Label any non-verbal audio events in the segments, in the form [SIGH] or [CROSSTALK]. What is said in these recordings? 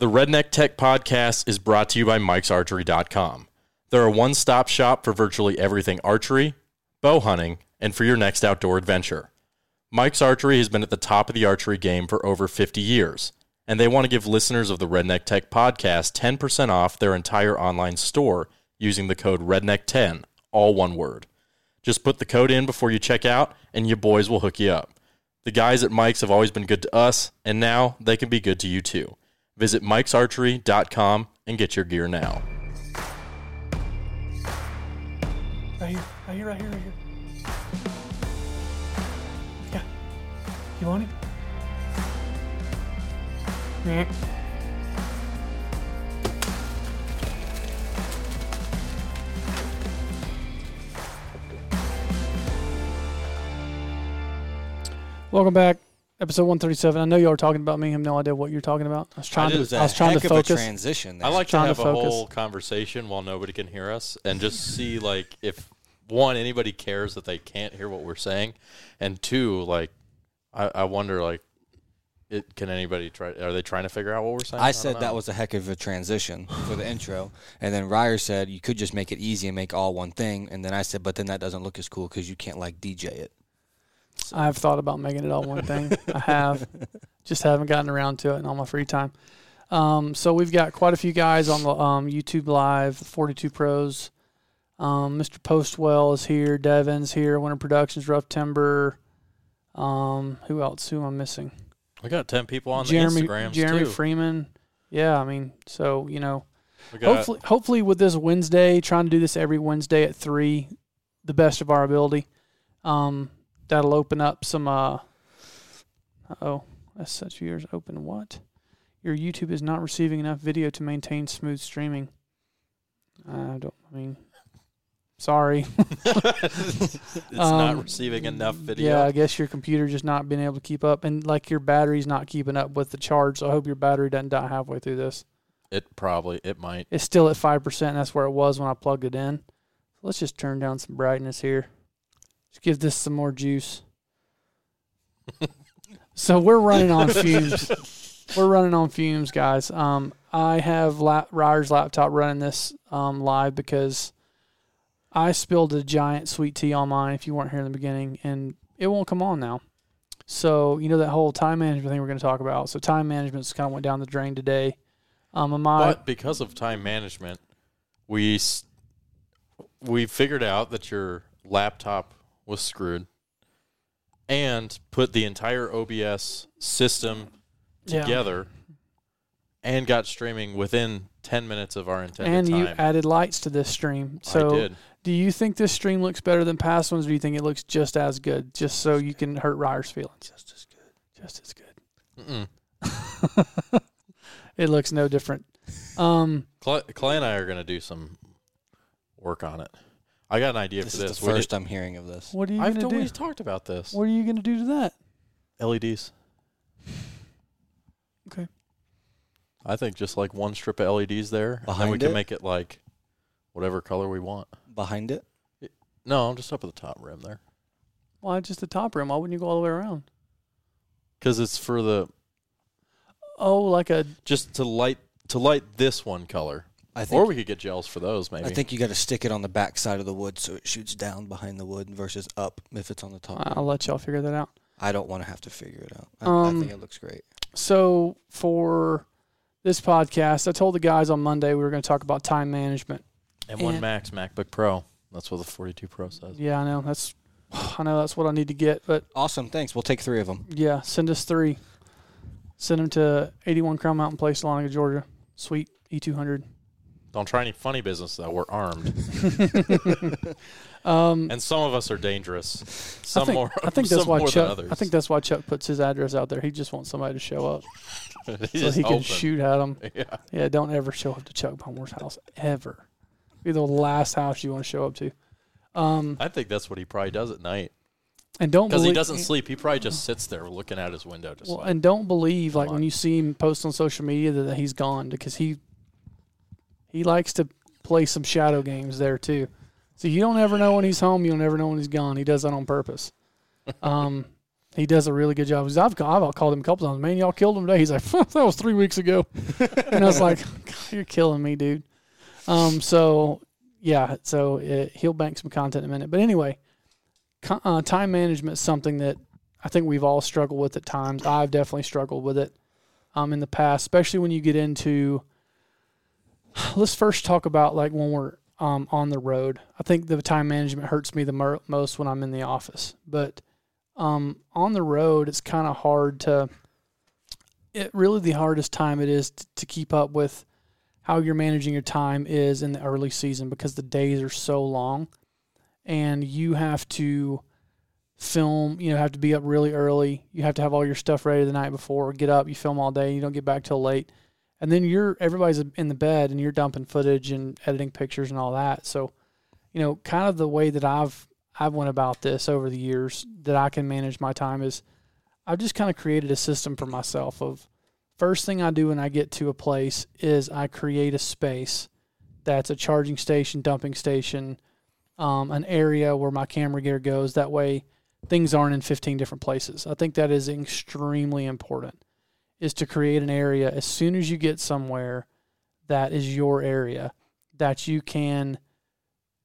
The Redneck Tech Podcast is brought to you by Mike'sArchery.com. They're a one stop shop for virtually everything archery, bow hunting, and for your next outdoor adventure. Mike's Archery has been at the top of the archery game for over 50 years, and they want to give listeners of the Redneck Tech Podcast 10% off their entire online store using the code REDNECK10, all one word. Just put the code in before you check out, and your boys will hook you up. The guys at Mike's have always been good to us, and now they can be good to you too. Visit mikesarchery.com and get your gear now. Right here, right here, right here, right here. Yeah. You want it? Yeah. Welcome back, episode one thirty seven. I know y'all are talking about me. I have no idea what you're talking about. I was trying did- to. It was I was trying to Heck of a focus. transition. There. I like to trying to have a focus. whole conversation while nobody can hear us and just see like if one anybody cares that they can't hear what we're saying, and two like I, I wonder like it can anybody try are they trying to figure out what we're saying? I don't said that was a heck of a transition [SIGHS] for the intro, and then Ryer said you could just make it easy and make all one thing, and then I said, but then that doesn't look as cool because you can't like DJ it. I have thought about making it all one thing. I have, [LAUGHS] just haven't gotten around to it in all my free time. Um, so we've got quite a few guys on the um, YouTube Live, 42 Pros. Um, Mr. Postwell is here. Devin's here. Winter Productions, Rough Timber. Um, who else? Who am I missing? we got ten people on Jeremy the Instagrams Jeremy too. Freeman. Yeah, I mean, so you know, hopefully, hopefully with this Wednesday, trying to do this every Wednesday at three, the best of our ability. Um, that'll open up some. Uh oh, that's such viewers open. What? Your YouTube is not receiving enough video to maintain smooth streaming. I don't. I mean, sorry. [LAUGHS] it's not um, receiving enough video. Yeah, I guess your computer just not being able to keep up, and like your battery's not keeping up with the charge. So I hope your battery doesn't die halfway through this. It probably it might. It's still at five percent. That's where it was when I plugged it in. So let's just turn down some brightness here. Just give this some more juice. so we're running on fumes. [LAUGHS] We're running on fumes, guys. Um, I have lap, Ryer's laptop running this um, live because I spilled a giant sweet tea on mine. If you weren't here in the beginning, and it won't come on now. So you know that whole time management thing we're going to talk about. So time management's kind of went down the drain today. Um, and my But because of time management, we s- we figured out that your laptop was screwed, and put the entire OBS system Yeah. together, and got streaming within ten minutes of our intended and you added lights to this stream. So, I did. do you think this stream looks better than past ones, or do you think it looks just as good, just so you can hurt Ryer's feelings? Just as good. Just as good. Mm-mm. [LAUGHS] It looks no different. Um, Clay, Clay and I are going to do some work on it. I got an idea This for is this. the We first did- I'm hearing of this. what are you I've gonna do? always talked about this. What are you gonna do to that? LEDs. Okay. I think just like one strip of LEDs there, and then we Behind can make it like whatever color we want. Behind it, No, just up at the top rim there, Why just the top rim? Why wouldn't you go all the way around? because it's for the Oh, like a just to light to light this one color. I think. Or we could get gels for those, maybe. I think you got to stick it on the back side of the wood so it shoots down behind the wood versus up if it's on the top. I'll let y'all figure that out. I don't want to have to figure it out. I, Um, I think it looks great. So for this podcast, I told the guys on Monday we were going to talk about time management. M1 and- Max MacBook Pro. That's what the 42 Pro says. Yeah, I know that's, I know that's what I need to get, but Awesome. Thanks. We'll take three of them. Yeah, send us three. Send them to 81 Crown Mountain Place, Dahlonega, Georgia. Suite E200. Don't try any funny business though. We're armed, [LAUGHS] Um, and some of us are dangerous. I Some think, more. I think that's why Chuck. I think that's why Chuck puts his address out there. He just wants somebody to show up [LAUGHS] so he can hoping. shoot at them. [LAUGHS] Yeah. Yeah, don't ever show up to Chuck Palmer's house ever. Be the last house you want to show up to. Um, I think that's what he probably does at night and don't because he doesn't sleep. He probably just sits there looking out his window. Just Well, like, and don't believe like Come when you see him post on social media that he's gone because he he likes to play some shadow games there too. So you don't ever know when he's home. You'll never know when he's gone. He does that on purpose. [LAUGHS] Um, he does a really good job. I've, I've called him a couple times. Man, y'all killed him today. He's like, [LAUGHS] that was three weeks ago. [LAUGHS] and I was like, you're killing me, dude. Um, so yeah, so it, he'll bank some content in a minute. But anyway, uh, time management is something that I think we've all struggled with at times. I've definitely struggled with it um, in the past, especially when you get into. Let's first talk about like when we're um, on the road. I think the time management hurts me the mer- most when I'm in the office, but um, on the road, it's kind of hard to. It really the hardest time it is to keep up with how you're managing your time is in the early season because the days are so long, and you have to film. You know, have to be up really early. You have to have all your stuff ready the night before. Get up, you film all day. You don't get back till late, and then you're everybody's in the bed and you're dumping footage and editing pictures and all that. So, you know, kind of the way that I've I've went about this over the years that I can manage my time is I've just kind of created a system for myself of first thing I do when I get to a place is I create a space that's a charging station, dumping station, um, an area where my camera gear goes. That way things aren't in 15 different places. I think that is extremely important is to create an area as soon as you get somewhere that is your area that you can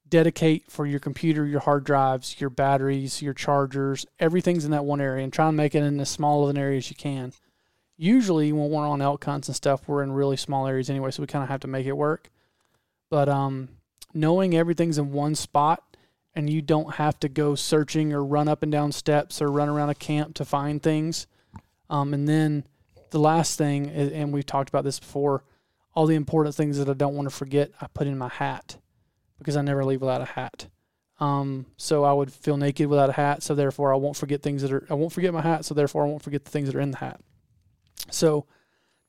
dedicate for your computer, your hard drives, your batteries, your chargers, everything's in that one area and try and make it in as small of an area as you can. Usually when we're on elk hunts and stuff, we're in really small areas anyway, so we kind of have to make it work. But um, knowing everything's in one spot and you don't have to go searching or run up and down steps or run around a camp to find things. Um, and then the last thing, and we've talked about this before, all the important things that I don't want to forget, I put in my hat because I never leave without a hat. Um, so I would feel naked without a hat, so therefore I won't forget things that are. I won't forget my hat, so therefore I won't forget the things that are in the hat. So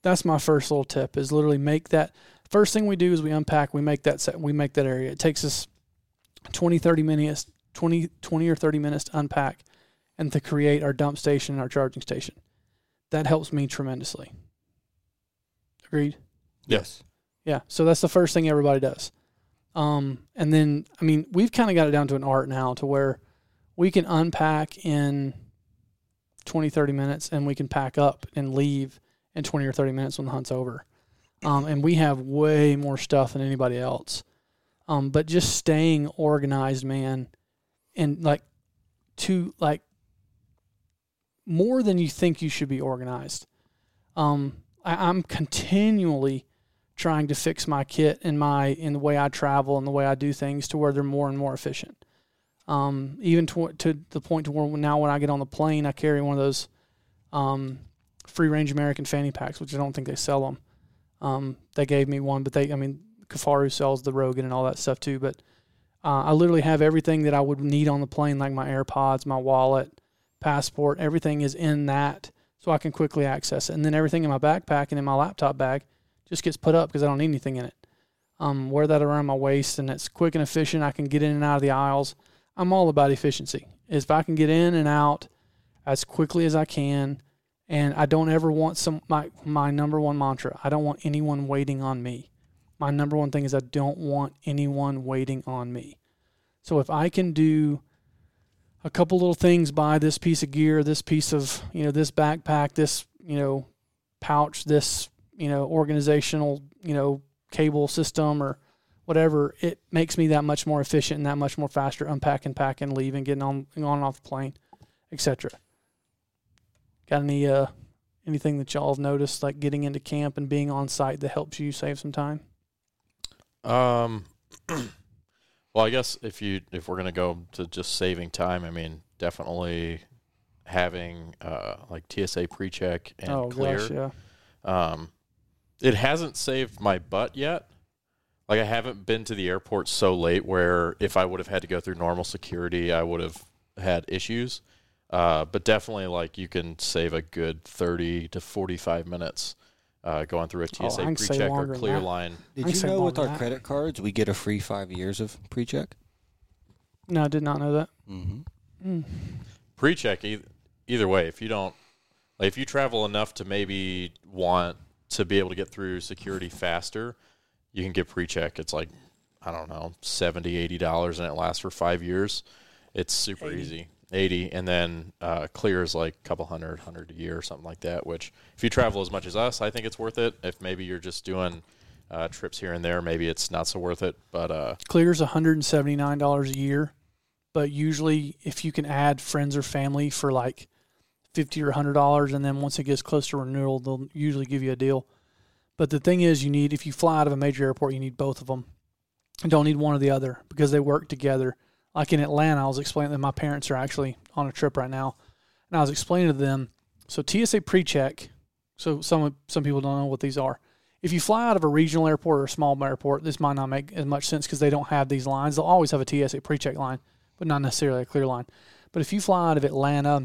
that's my first little tip: is literally make that. First thing we do is we unpack. We make that set. We make that area. It takes us 20, 30 minutes, 20, 20 or 30 minutes to unpack and to create our dump station and our charging station. That helps me tremendously. Agreed? Yes. Yeah. So that's the first thing everybody does. Um, and then, I mean, we've kind of got it down to an art now to where we can unpack in 20, 30 minutes and we can pack up and leave in 20 or 30 minutes when the hunt's over. Um, and we have way more stuff than anybody else. Um, but just staying organized, man, and like to like more than you think you should be organized. Um, I, I'm continually trying to fix my kit and my in the way I travel and the way I do things to where they're more and more efficient. Um, even to, to the point to where now when I get on the plane, I carry one of those um, free range American fanny packs, which I don't think they sell them. Um, they gave me one, but they, I mean, Kifaru sells the Rogan and all that stuff too. But uh, I literally have everything that I would need on the plane, like my AirPods, my wallet, passport, everything is in that, so I can quickly access it. And then everything in my backpack and in my laptop bag just gets put up because I don't need anything in it. Um, wear that around my waist, and it's quick and efficient. I can get in and out of the aisles. I'm all about efficiency. If I can get in and out as quickly as I can, and I don't ever want some my my number one mantra. I don't want anyone waiting on me. My number one thing is I don't want anyone waiting on me. So if I can do a couple little things by this piece of gear, this piece of you know this backpack, this you know pouch, this you know organizational you know cable system or whatever, it makes me that much more efficient and that much more faster unpacking, packing, leaving, getting on on and off the plane, etc. Got any uh anything that y'all have noticed like getting into camp and being on site that helps you save some time? Um, [CLEARS THROAT] well, I guess if you if we're gonna go to just saving time, I mean, definitely having uh like TSA pre-check and oh clear. gosh, yeah. Um, it hasn't saved my butt yet. Like I haven't been to the airport so late where if I would have had to go through normal security, I would have had issues. Uh, but definitely, like you can save a good thirty to forty-five minutes uh, going through a Oh, TSA can say pre-check or clear line. Did you know with our that. credit cards we get a free five years of pre-check? No, I did not know that. Mm-hmm. Mm. pre-check either, either way if you don't like if you travel enough to maybe want to be able to get through security faster you can get pre-check it's like i don't know 70 80 dollars and it lasts for five years it's super 80. easy 80 and then uh, clear is like a couple hundred hundred a year or something like that which if you travel as much as us i think it's worth it if maybe you're just doing uh, trips here and there maybe it's not so worth it but uh, Clear's $179 a year, but usually if you can add friends or family for like 50 or $100 and then once it gets close to renewal, they'll usually give you a deal. But the thing is you need if you fly out of a major airport, you need both of them. You don't need one or the other because they work together. Like in Atlanta, I was explaining that my parents are actually on a trip right now, and I was explaining to them. So TSA pre-check. So some some people don't know what these are. If you fly out of a regional airport or a small airport, this might not make as much sense because they don't have these lines. They'll always have a TSA pre-check line, but not necessarily a clear line. But if you fly out of Atlanta,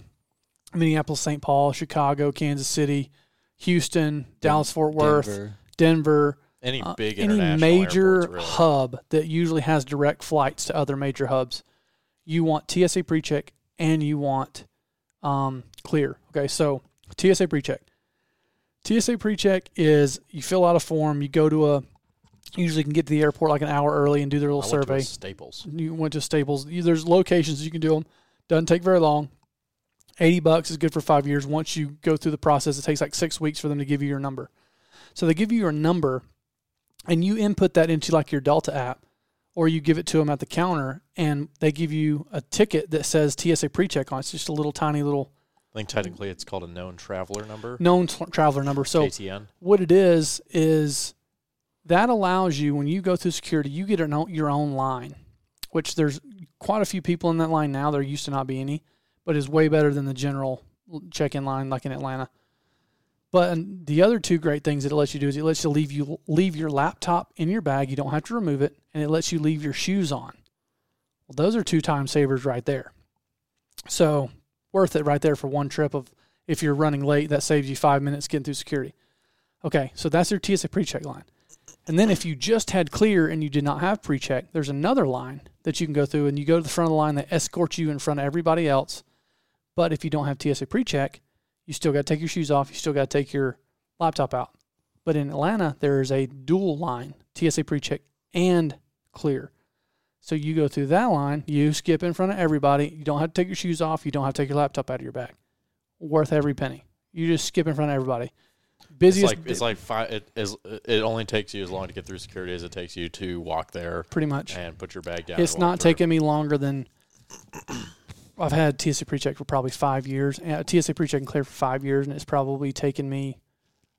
Minneapolis, St. Paul, Chicago, Kansas City, Houston, Dallas, Fort Worth, Denver. Denver, any uh, big any international major really. hub that usually has direct flights to other major hubs, you want TSA pre-check and you want um, clear. Okay, so TSA pre-check. TSA pre-check is you fill out a form, you go to a usually can get to the airport like an hour early and do their little went to a survey. Staples. You went to Staples. You- There's locations you can do them. Doesn't take very long. Eighty bucks is good for five years. Once you go through the process, it takes like six weeks for them to give you your number. So they give you your number, and you input that into like your Delta app, or you give it to them at the counter, and they give you a ticket that says TSA PreCheck on. it. It's just a little tiny little I think technically it's called a known traveler number. known traveler number. So KTN. what it is is that allows you when you go through security you get an, o- your own line which there's quite a few people in that line now there used to not be any but is way better than the general check-in line like in atlanta but the other two great things that it lets you do is it lets you leave you leave your laptop in your bag you don't have to remove it and it lets you leave your shoes on well those are two time savers right there so worth it right there for one trip of if you're running late that saves you five minutes getting through security Okay, so that's your TSA pre-check line. And then if you just had clear and you did not have pre-check, there's another line that you can go through and you go to the front of the line that escorts you in front of everybody else. But if you don't have TSA pre-check, you still got to take your shoes off, you still got to take your laptop out. But in Atlanta, there is a dual line, TSA pre-check and clear. So you go through that line, you skip in front of everybody, you don't have to take your shoes off, you don't have to take your laptop out of your bag. Worth every penny. You just skip in front of everybody. It's like it's like five. It, is, it only takes you as long to get through security as it takes you to walk there pretty much. and put your bag down. It's not through. taking me longer than I've had TSA pre-check for probably five years. Uh, TSA pre-check and clear for five years, and it's probably taken me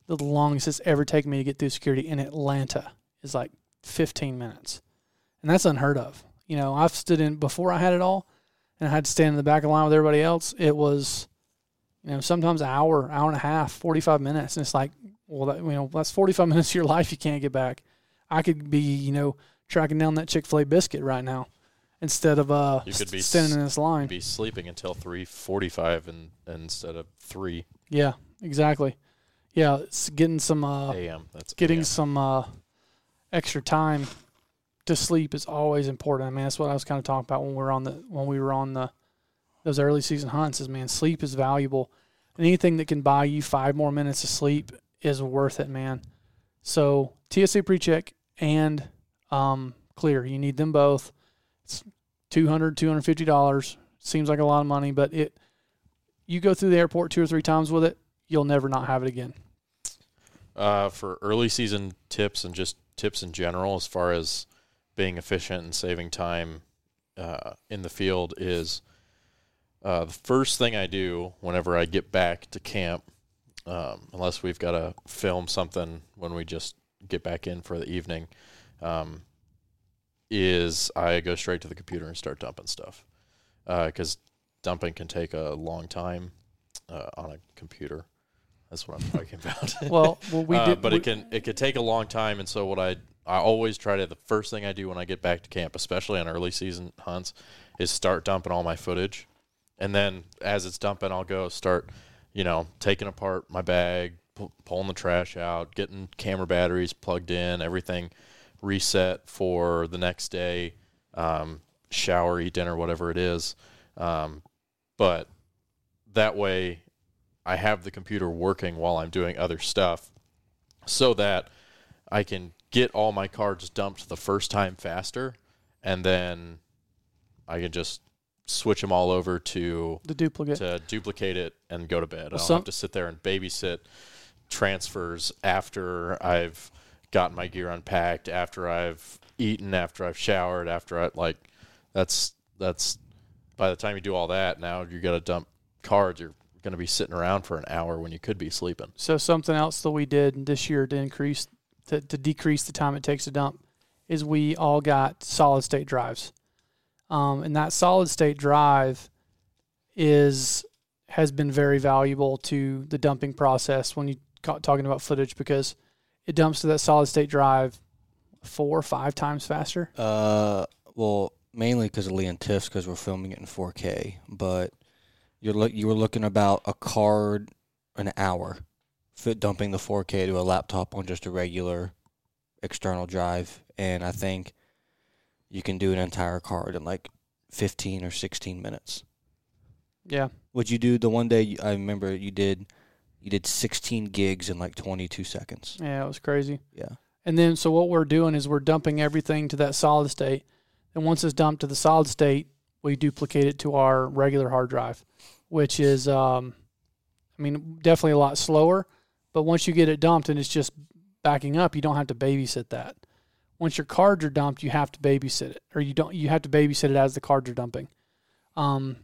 the longest it's ever taken me to get through security in Atlanta is like 15 minutes, and that's unheard of. You know, I've stood in before I had it all, and I had to stand in the back of the line with everybody else. It was, you know, sometimes an hour, hour and a half, 45 minutes, and it's like, well, that, you know, that's 45 [LAUGHS] minutes of your life you can't get back. I could be, you know, tracking down that Chick Fil A biscuit right now instead of uh You could be standing in this line. be sleeping until three forty-five and instead of three Yeah, exactly. Yeah, it's getting some uh a.m. That's getting AM. some uh extra time to sleep is always important. I mean, that's what I was kind of talking about when we were on the when we were on the those early season hunts. Is man, sleep is valuable, and anything that can buy you five more minutes of sleep is worth it, man. So TSA pre-check and um, clear, you need them both. It's 200 250 dollars. Seems like a lot of money, but it you go through the airport two or three times with it, you'll never not have it again. uh, for early season tips and just tips in general as far as being efficient and saving time uh, in the field is uh, the first thing I do whenever I get back to camp, um, unless we've got to film something when we just get back in for the evening, um, is I go straight to the computer and start dumping stuff because dumping can take a long time uh, on a computer. That's what I'm talking [LAUGHS] about. [LAUGHS] Well, well we Uh, did, but we- it can it could take a long time, and so what I I always try to the first thing I do when I get back to camp, especially on early season hunts, is start dumping all my footage, and then as it's dumping, I'll go start, you know, taking apart my bag, pu- pulling the trash out, getting camera batteries plugged in, everything reset for the next day, um, shower, eat dinner, whatever it is, um, but that way I have the computer working while I'm doing other stuff so that I can get all my cards dumped the first time faster and then I can just switch them all over to The duplicate. to duplicate it and go to bed. I don't some- have to sit there and babysit transfers after I've gotten my gear unpacked, after I've eaten, after I've showered, after I like that's that's by the time you do all that, now you got to dump cards. You're going to be sitting around for an hour when you could be sleeping. So something else that we did this year to increase to, to decrease the time it takes to dump is we all got solid state drives. Um, and that solid state drive is has been very valuable to the dumping process when you talking about footage because it dumps to that solid state drive four or five times faster. Uh, well, mainly because of Lee and Tiff's because we're filming it in 4K. But you're look you were looking about a card an hour, fit dumping the 4K to a laptop on just a regular external drive, and I think you can do an entire card in like 15 or 16 minutes. Yeah. Would you do the one day? I remember you did. You did 16 gigs in like 22 seconds. Yeah, it was crazy. Yeah. And then, so what we're doing is we're dumping everything to that solid state. And once it's dumped to the solid state, we duplicate it to our regular hard drive, which is, um, I mean, definitely a lot slower. But once you get it dumped and it's just backing up, you don't have to babysit that. Once your cards are dumped, you have to babysit it, or you don't. You have to babysit it as the cards are dumping. Um,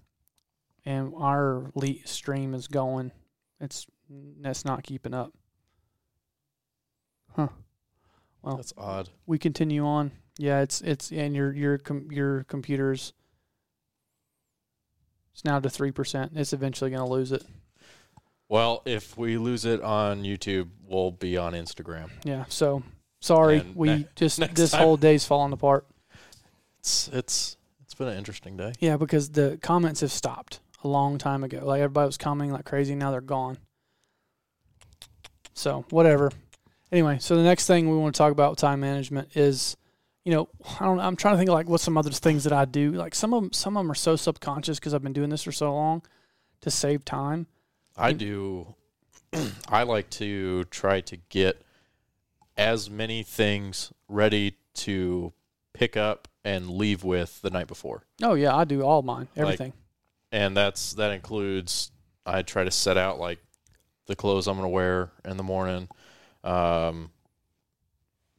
and our lead stream is going. It's that's not keeping up. Huh. Well, That's odd. we continue on. Yeah, it's it's and your your com- your computers. It's now to three percent. It's eventually going to lose it. Well, if we lose it on YouTube, we'll be on Instagram. Yeah. So sorry, And we ne- just this time- whole day's falling apart. It's it's it's been an interesting day. Yeah, because the comments have stopped a long time ago. Like everybody was commenting like crazy. Now they're gone. So whatever. Anyway, so the next thing we want to talk about with time management is, you know, I don't. I'm trying to think of like what some other things that I do. Like some of them, some of them are so subconscious because I've been doing this for so long to save time. I Mm. do. [CLEARS THROAT] I like to try to get as many things ready to pick up and leave with the night before, Oh yeah, I do all mine, Like- everything. and that's that includes. I try to set out like the clothes I'm going to wear in the morning. Um,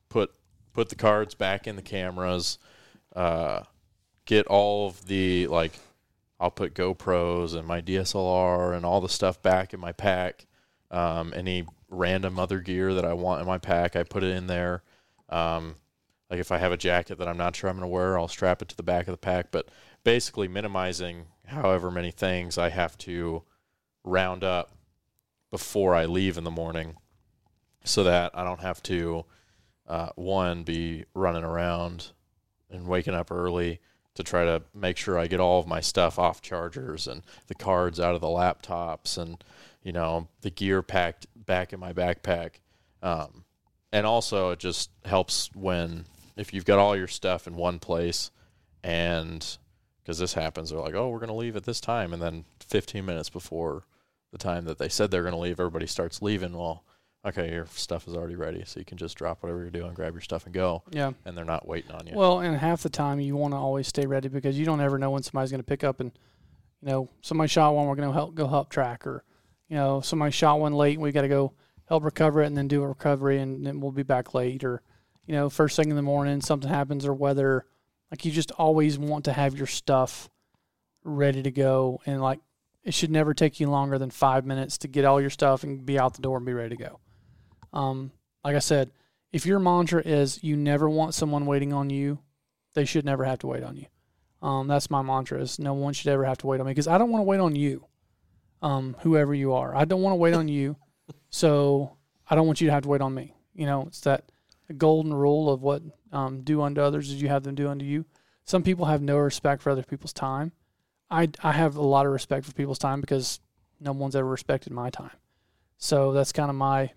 put put the cards back in the cameras. Uh, get all of the like I'll put GoPros and my DSLR and all the stuff back in my pack. Um, any random other gear that I want in my pack, I put it in there. Um, like if I have a jacket that I'm not sure I'm going to wear, I'll strap it to the back of the pack. But basically, minimizing however many things I have to round up before I leave in the morning, so that I don't have to uh, one be running around and waking up early to try to make sure I get all of my stuff off chargers and the cards out of the laptops and you know the gear packed back in my backpack. Um, and also, it just helps when if you've got all your stuff in one place, and because this happens, they're like, "Oh, we're going to leave at this time," and then 15 minutes before the time that they said they're going to leave, everybody starts leaving. Well, okay, your stuff is already ready, so you can just drop whatever you're doing, grab your stuff, and go, Yeah. and they're not waiting on you. Well, and half the time you want to always stay ready because you don't ever know when somebody's going to pick up and, you know, somebody shot one, we're going to help go help track, or, you know, somebody shot one late, and we got to go help recover it and then do a recovery, and then we'll be back late, or, you know, first thing in the morning something happens, or whether, like, you just always want to have your stuff ready to go, and like, it should never take you longer than five minutes to get all your stuff and be out the door and be ready to go. Um, like I said, if your mantra is you never want someone waiting on you, they should never have to wait on you. Um, that's my mantra is no one should ever have to wait on me because I don't want to wait on you, um, whoever you are. I don't want to wait on you, [LAUGHS] so I don't want you to have to wait on me. You know, it's that golden rule of what um, do unto others as you have them do unto you. Some people have no respect for other people's time. I, I have a lot of respect for people's time because no one's ever respected my time. So that's kind of my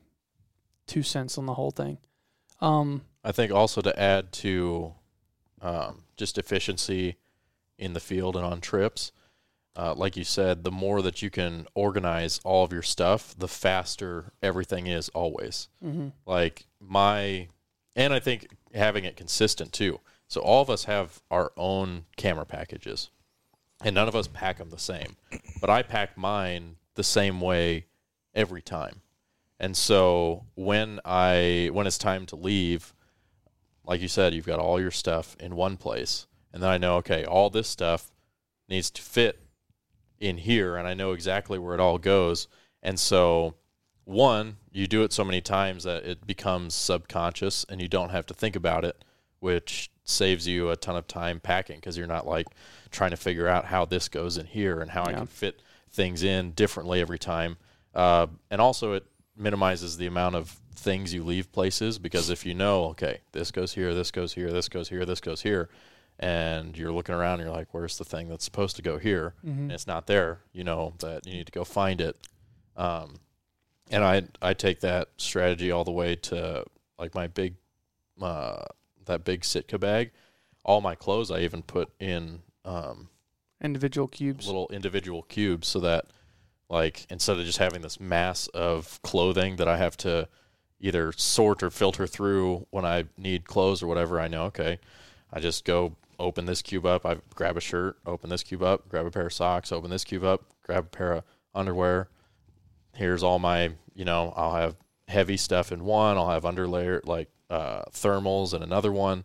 two cents on the whole thing. Um, I think also to add to um, just efficiency in the field and on trips, uh, like you said, the more that you can organize all of your stuff, the faster everything is always. mhm. Like my, and I think having it consistent too. So all of us have our own camera packages. And none of us pack them the same. But I pack mine the same way every time. And so when I when it's time to leave, like you said, you've got all your stuff in one place, and then I know okay, all this stuff needs to fit in here, and I know exactly where it all goes. And so, one, you do it so many times that it becomes subconscious, and you don't have to think about it, which saves you a ton of time packing because you're not like trying to figure out how this goes in here and how I can fit things in differently every time. Uh, and also, it minimizes the amount of things you leave places because if you know, okay, this goes here, this goes here, this goes here, this goes here, and you're looking around, and you're like, where's the thing that's supposed to go here? Mm-hmm. And it's not there. You know that you need to go find it. Um, and I I take that strategy all the way to like my big, uh, that big Sitka bag. All my clothes I even put in um, Individual cubes. little individual cubes so that like instead of just having this mass of clothing that I have to either sort or filter through when I need clothes or whatever, I know okay, I just go open this cube up, I grab a shirt, open this cube up, grab a pair of socks, open this cube up, grab a pair of underwear. Here's all my, you know, I'll have heavy stuff in one, I'll have underlayer like uh, thermals and another one.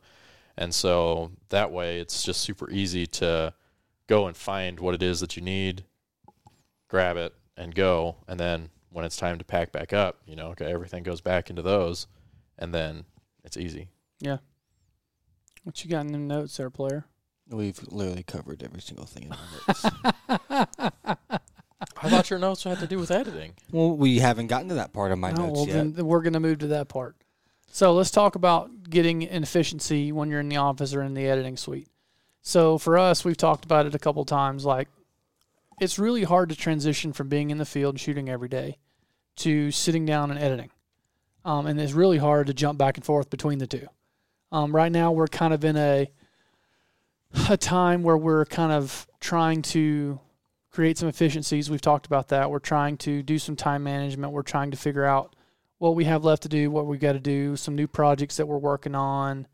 And so that way it's just super easy to go and find what it is that you need, grab it, and go. And then when it's time to pack back up, you know, okay, everything goes back into those, and then it's easy. Yeah. What you got in them notes there, player? We've literally covered every single thing in our notes. [LAUGHS] I thought your notes had to do with editing. well, we haven't gotten to that part of my No, notes well, yet. then then we're going to move to that part. So let's talk about getting an efficiency when you're in the office or in the editing suite. So for us, we've talked about it a couple times. Like, it's really hard to transition from being in the field shooting every day to sitting down and editing. Um, and it's really hard to jump back and forth between the two. Um, right now, we're kind of in a a time where we're kind of trying to create some efficiencies. We've talked about that. We're trying to do some time management. We're trying to figure out what we have left to do, what we've got to do, some new projects that we're working on,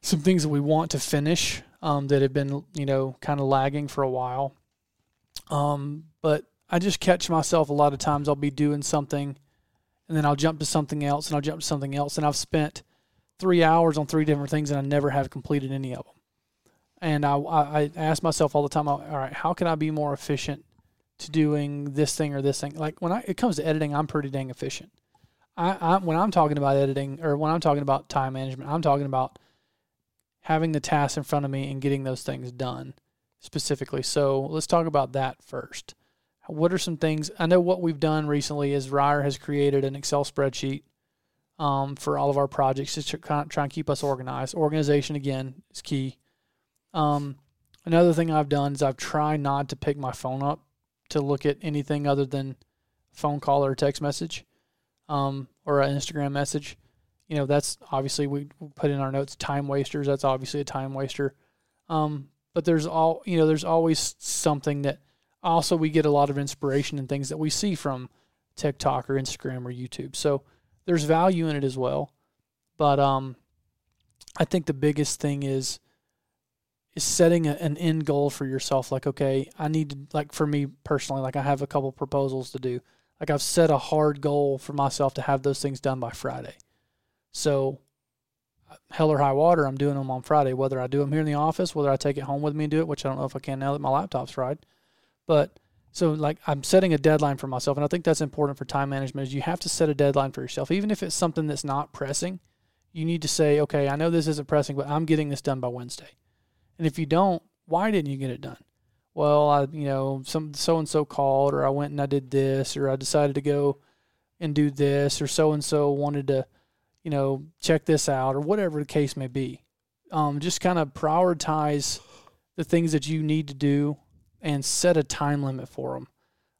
some things that we want to finish um, that have been, you know, kind of lagging for a while. Um, but I just catch myself a lot of times I'll be doing something and then I'll jump to something else and I'll jump to something else. And I've spent three hours on three different things and I never have completed any of them. And I, I, ask myself all the time, all right, how can I be more efficient to doing this thing or this thing? Like when I, it comes to editing, I'm pretty dang efficient. I, I when I'm talking about editing or when I'm talking about time management, I'm talking about having the tasks in front of me and getting those things done specifically. So let's talk about that first. What are some things? I know what we've done recently is Ryer has created an Excel spreadsheet um, for all of our projects to try, try and keep us organized. Organization again is key. Um, another thing I've done is I've tried not to pick my phone up to look at anything other than phone call or text message um, or an Instagram message. You know, that's obviously we put in our notes time wasters. That's obviously a time waster. Um, but there's all you know, there's always something that also we get a lot of inspiration and things that we see from TikTok or Instagram or YouTube. So there's value in it as well. But um, I think the biggest thing is is setting a, an end goal for yourself. Like, okay, I need to like for me personally, like I have a couple proposals to do. Like I've set a hard goal for myself to have those things done by Friday. So hell or high water, I'm doing them on Friday. Whether I do them here in the office, whether I take it home with me and do it, which I don't know if I can now that my laptop's fried. But so like I'm setting a deadline for myself, and I think that's important for time management. Is you have to set a deadline for yourself, even if it's something that's not pressing. You need to say, okay, I know this isn't pressing, but I'm getting this done by Wednesday. And if you don't, why didn't you get it done? Well, I you know some so and so called, or I went and I did this, or I decided to go and do this, or so and so wanted to, you know, check this out, or whatever the case may be. Um, just kind of prioritize the things that you need to do and set a time limit for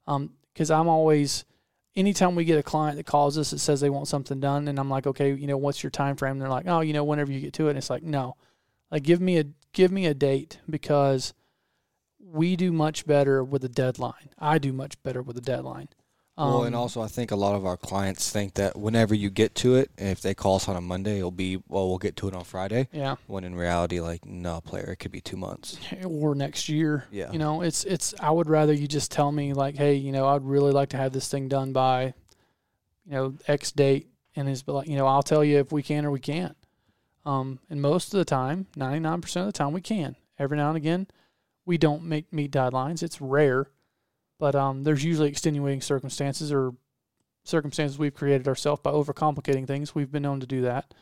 them. Because I'm always, anytime we get a client that calls us that says they want something done, and I'm like, okay, you know, what's your time frame? And they're like, oh, you know, whenever you get to it. And it's like, no, like give me a give me a date because we do much better with a deadline. I do much better with a deadline. well, and Um, also I think a lot of our clients think that whenever you get to it, if they call us on a Monday, it'll be well, we'll get to it on Friday. yeah, When in reality, like no, player, it could be two months. or next year. Yeah. You know, it's it's. I would rather you just tell me like, hey, you know, I'd really like to have this thing done by, you know, X date, and it's like, you know, I'll tell you if we can or we can't. Um, and most of the time, ninety nine percent of the time, we can. Every now and again, we don't make meet deadlines. It's rare, but um, there's usually extenuating circumstances or circumstances we've created ourselves by overcomplicating things. We've been known to do that,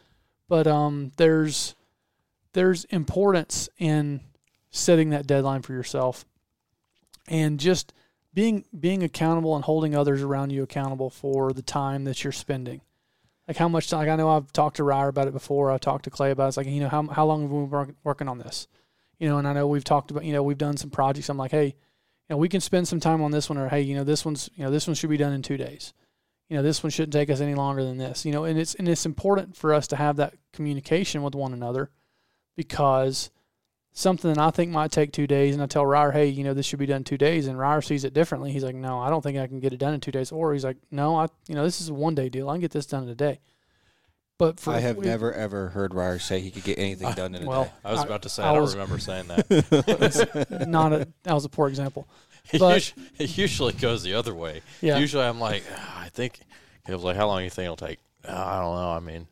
but um, there's there's importance in setting that deadline for yourself and just being being accountable and holding others around you accountable for the time that you're spending. Like how much time, like I know I've talked to Ryer about it before. I've talked to Clay about it. It's like, you know, how, how long have we been working on this? You know, and I know we've talked about, you know, we've done some projects. I'm like, hey, you know, we can spend some time on this one or, hey, you know, this one's, you know, this one should be done in two days. You know, this one shouldn't take us any longer than this, you know, and it's, and it's important for us to have that communication with one another because something that I think might take two days, and I tell Ryer, hey, you know, this should be done two days, and Ryer sees it differently. He's like, no, I don't think I can get it done in two days. Or he's like, no, I, you know, this is a one day deal. I can get this done in a day. But for I have we- never ever heard Ryer say he could get anything done in a well, day. I was I- about to say, I I, don't was- remember [LAUGHS] saying that. not a that was a poor example. [LAUGHS] It But- it usually goes the other way. Yeah, Usually I'm like, "Ah, I think it was like, how long do you think it'll take? "Ah, I don't know. I mean,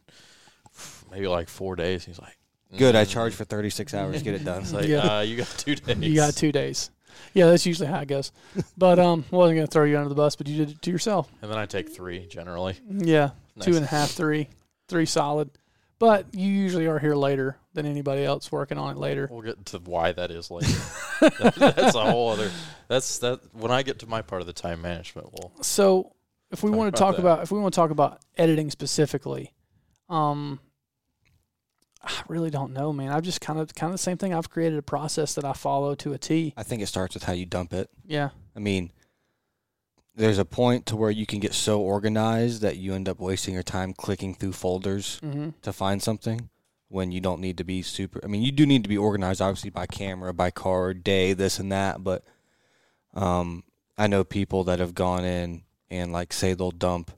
maybe like four days. He's like, Good, I "Mm." charge for 36 hours, get it done. [LAUGHS] It's like, Yeah. uh, you got two days. you got two days. Yeah, that's usually how it goes. But um, wasn't gonna throw you under the bus, but you did it to yourself. And then I take three generally. Yeah, two Nice. and a half, three, three solid. But you usually are here later than anybody else working on it later. We'll get to why that is later. [LAUGHS] That's a whole other. That's that. When I get to my part of the time management, we'll So if we want to talk that. about if we want to talk about editing specifically, um, I really don't know, man. I've just kind of kind of the same thing. I've created a process that I follow to a T. I think it starts with how you dump it. Yeah, I mean, there's a point to where you can get so organized that you end up wasting your time clicking through folders hmm to find something when you don't need to be super. I mean, you do need to be organized, obviously, by camera, by card, day, this and that. But um, I know people that have gone in and like say they'll dump.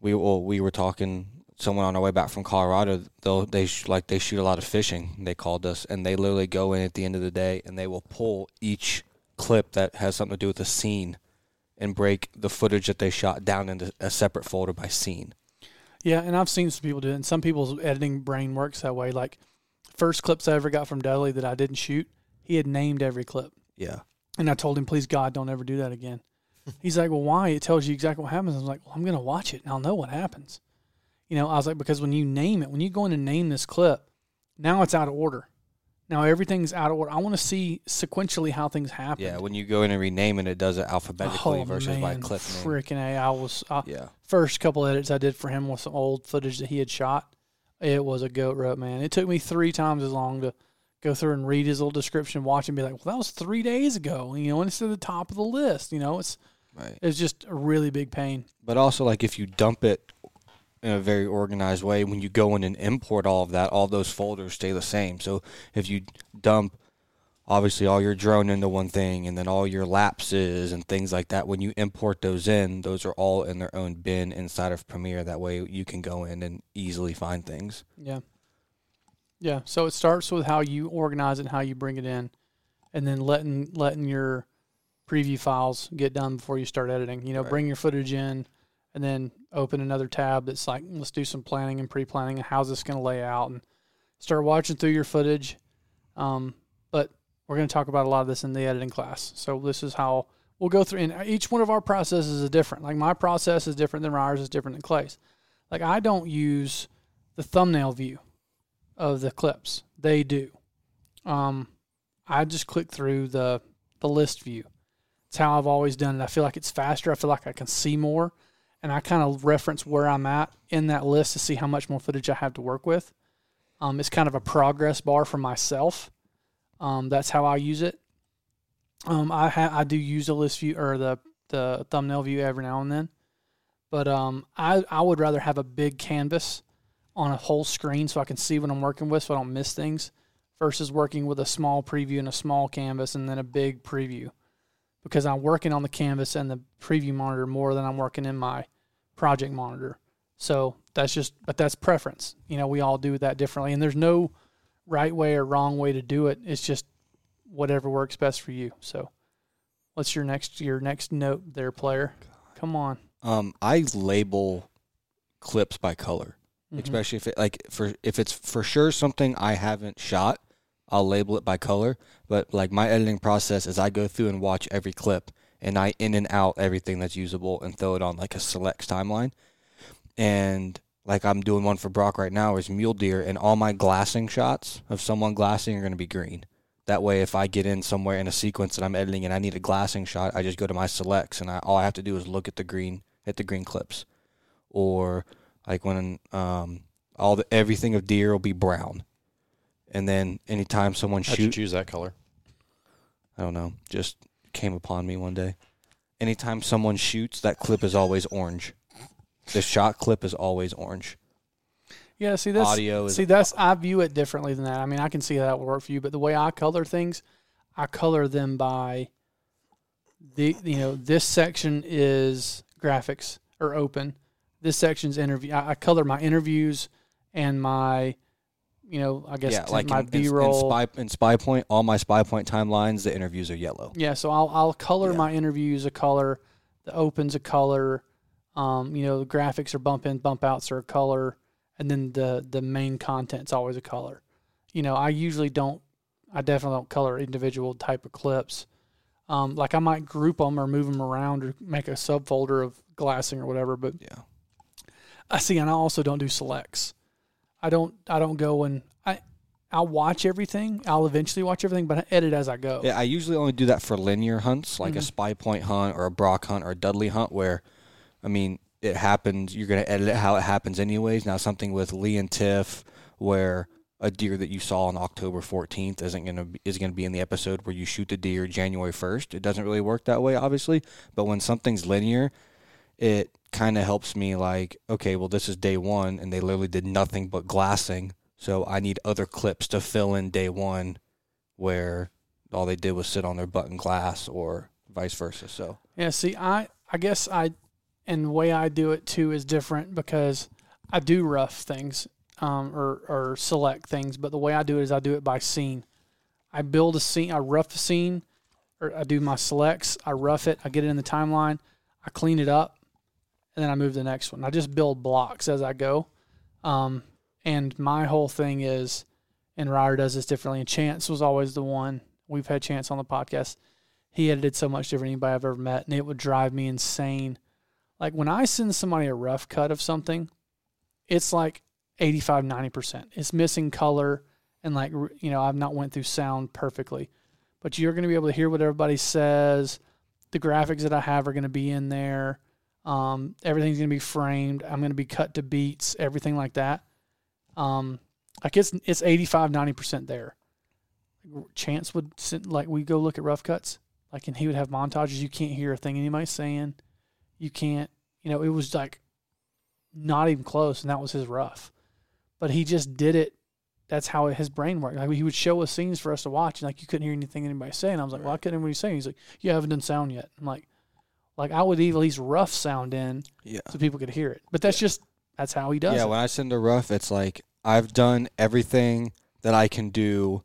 We well, we were talking someone on our way back from Colorado. They'll they sh- like they shoot a lot of fishing. They called us and they literally go in at the end of the day and they will pull each clip that has something to do with a scene and break the footage that they shot down into a separate folder by scene. yeah. And I've seen some people do it. And some people's editing brain works that way. Like first clips I ever got from Dudley that I didn't shoot, he had named every clip. Yeah. And I told him, please God, don't ever do that again. [LAUGHS] He's like, well, why? It tells you exactly what happens. I was like, well, I'm going to watch it and I'll know what happens. You know, I was like, because when you name it, when you go in and name this clip, now it's out of order. Now everything's out of order. I want to see sequentially how things happen. Yeah, when you go in and rename it, it does it alphabetically oh, versus man, by clip name. Freaking A. I was, uh, Yeah. first couple edits I did for him with some old footage that he had shot. It was a goat rope, man. It took me three times as long to go through and read his little description, watch and be like, well, that was three days ago. You know, and it's at the top of the list. You know, it's Right. it's just a really big pain. But also, like, if you dump it in a very organized way, when you go in and import all of that, all those folders stay the same. So if you dump, obviously, all your drone into one thing and then all your lapses and things like that, when you import those in, those are all in their own bin inside of Premiere. That way you can go in and easily find things. Yeah. Yeah. So it starts with how you organize it, and how you bring it in, and then letting letting your preview files get done before you start editing. You know, Right. bring your footage in, and then open another tab that's like, let's do some planning and pre-planning, and how's this going to lay out, and start watching through your footage. Um, but we're going to talk about a lot of this in the editing class. So this is how we'll go through, and each one of our processes is different. Like my process is different than Ryer's, is different than Clay's. Like I don't use the thumbnail view of the clips. They do. Um, I just click through the the list view. It's how I've always done it. I feel like it's faster. I feel like I can see more, and I kind of reference where I'm at in that list to see how much more footage I have to work with. Um, it's kind of a progress bar for myself. Um, that's how I use it. Um, I ha- I do use the list view or the the thumbnail view every now and then, but um, I I would rather have a big canvas on a whole screen so I can see what I'm working with so I don't miss things versus working with a small preview and a small canvas and then a big preview because I'm working on the canvas and the preview monitor more than I'm working in my project monitor. So that's just, but that's preference. You know, we all do that differently, and there's no right way or wrong way to do it. It's just whatever works best for you. So, what's your next your next note there, player? Come on. Um, I label clips by color, Mhm. especially if it like for if it's for sure something I haven't shot, I'll label it by color. But like my editing process is I go through and watch every clip and I in and out everything that's usable and throw it on like a selects timeline. And like I'm doing one for Brock right now is mule deer and all my glassing shots of someone glassing are going to be green. That way, if I get in somewhere in a sequence that I'm editing and I need a glassing shot, I just go to my selects and I, all I have to do is look at the green at the green clips, or like when um, all the everything of deer will be brown, and then anytime someone How'd you shoots, choose that color? I don't know, just came upon me one day. Anytime someone shoots, that clip is always orange. The shot clip is always orange. Yeah, see that's Audio is see that's I view it differently than that. I mean, I can see how that would work for you, but the way I color things, I color them by the you know this section is graphics or open. This section's interview. I, I color my interviews and my you know I guess yeah, like my in, in, B roll. spy in Spypoint, all my Spypoint timelines, the interviews are yellow. Yeah, so I'll I'll color Yeah. my interviews a color, the opens a color, um, you know, the graphics or bump in, bump outs are a color, and then the the main content's always a color. You know, I usually don't I definitely don't color individual type of clips. Um, like I might group them or move them around or make a subfolder of glassing or whatever, but Yeah. I see, and I also don't do selects. I don't I don't go and I I'll watch everything. I'll eventually watch everything, but I edit as I go. Yeah, I usually only do that for linear hunts, like a Mhm. Spypoint hunt or a Brock hunt or a Dudley hunt, where, I mean, it happens. You're gonna edit it how it happens, anyways. Now, something with Lee and Tiff, where a deer that you saw on October 14th isn't gonna is gonna be in the episode where you shoot the deer January 1st. It doesn't really work that way, obviously. But when something's linear, it kind of helps me. Like, okay, well, this is day one, and they literally did nothing but glassing. So I need other clips to fill in day one, where all they did was sit on their butt in glass or vice versa. So Yeah, see, I I guess I and the way I do it too is different because I do rough things um, or or select things, but the way I do it is I do it by scene. I build a scene, I rough a scene, or I do my selects, I rough it, I get it in the timeline, I clean it up, and then I move the next one. I just build blocks as I go. Um, and my whole thing is, and Ryder does this differently. And Chance was always the one. We've had Chance on the podcast he edited so much different than anybody I've ever met, and it would drive me insane. Like when I send somebody a rough cut of something, it's like 85, 90%. It's missing color, and like, you know, I've not went through sound perfectly. But you're going to be able to hear what everybody says. The graphics that I have are going to be in there. Um, everything's going to be framed. I'm going to be cut to beats, everything like that. Um, like it's it's 85, 90% there. Chance would send, like we go look at rough cuts like and he would have montages. You can't hear a thing anybody's saying. You can't you know it was like not even close and that was his rough. But he just did it. That's how his brain worked. Like he would show us scenes for us to watch and like you couldn't hear anything anybody saying. I was like well i couldn't hear what he's saying. He's like you haven't done sound yet. I'm like like i would at least rough sound in yeah, so people could hear it but that's just that's how he does yeah. it When I send a rough, it's like I've done everything that I can do,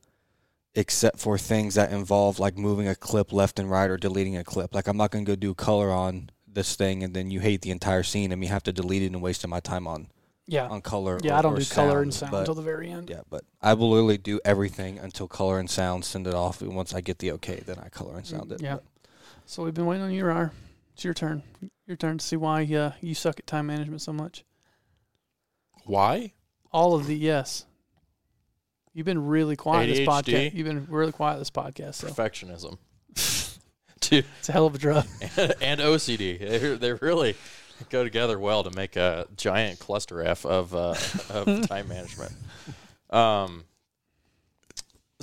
except for things that involve like moving a clip left and right or deleting a clip. Like I'm not gonna go do color on this thing and then you hate the entire scene and me have to delete it and wasting my time on yeah on color. yeah or, i don't do color and sound, sound but- until the very end Yeah, but I will literally do everything until color and sound. Send it off, and once I get the okay, then I color and sound it. Yeah. But So we've been waiting on you, Ryder. It's your turn. Your turn to see why uh, you suck at time management so much. Why? All of the yes. You've been really quiet this podcast. You've been really quiet this podcast. So Perfectionism. [LAUGHS] Dude, it's a hell of a drug. [LAUGHS] and OCD. They they really go together well to make a giant cluster F of uh, of [LAUGHS] time management. Um.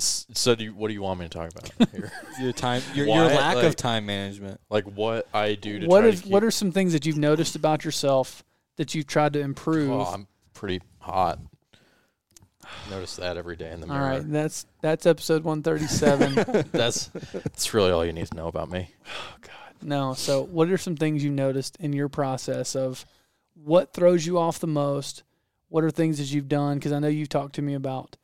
S- So do you, what do you want me to talk about [LAUGHS] here? your time, your, Why? your lack Like- of time management. like what I do to What try is to keep. what are some things that you've noticed about yourself that you've tried to improve? Oh, I'm pretty hot. Notice that every day in the All mirror. right, that's that's episode 137. [LAUGHS] That's that's really all you need to know about me. Oh god. No, so what are some things you noticed in your process of what throws you off the most? What are things that you've done? Because I know you've talked to me about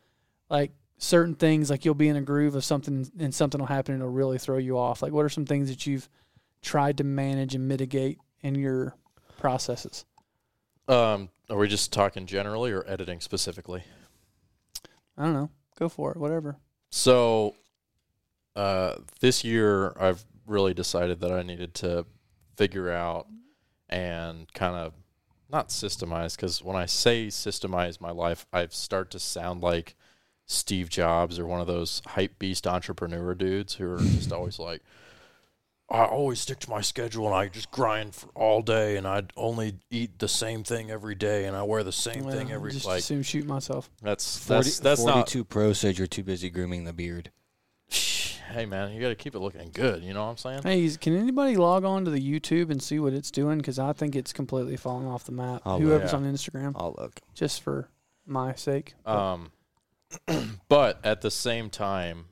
like certain things, like you'll be in a groove of something and something will happen and it'll really throw you off. Like, what are some things that you've tried to manage and mitigate in your processes? Um, are we just talking generally or editing specifically? I don't know. Go for it. Whatever. So, uh, this year I've really decided that I needed to figure out and kind of not systemize because when I say systemize my life, I start to sound like Steve Jobs or one of those hype beast entrepreneur dudes who are just [LAUGHS] always like, I always stick to my schedule and I just grind for all day and I only eat the same thing every day and I wear the same thing Well, every just like assume shoot myself. that's 40, that's that's not 42 Pro said you're too busy grooming the beard. [SIGHS] hey man, you got to keep it looking good. You know what I'm saying? Hey, can anybody log on to the YouTube and see what it's doing? Because I think it's completely falling off the map. Oh, Whoever's yeah. on Instagram, I'll look. just for my sake. But Um, [CLEARS THROAT] but at the same time,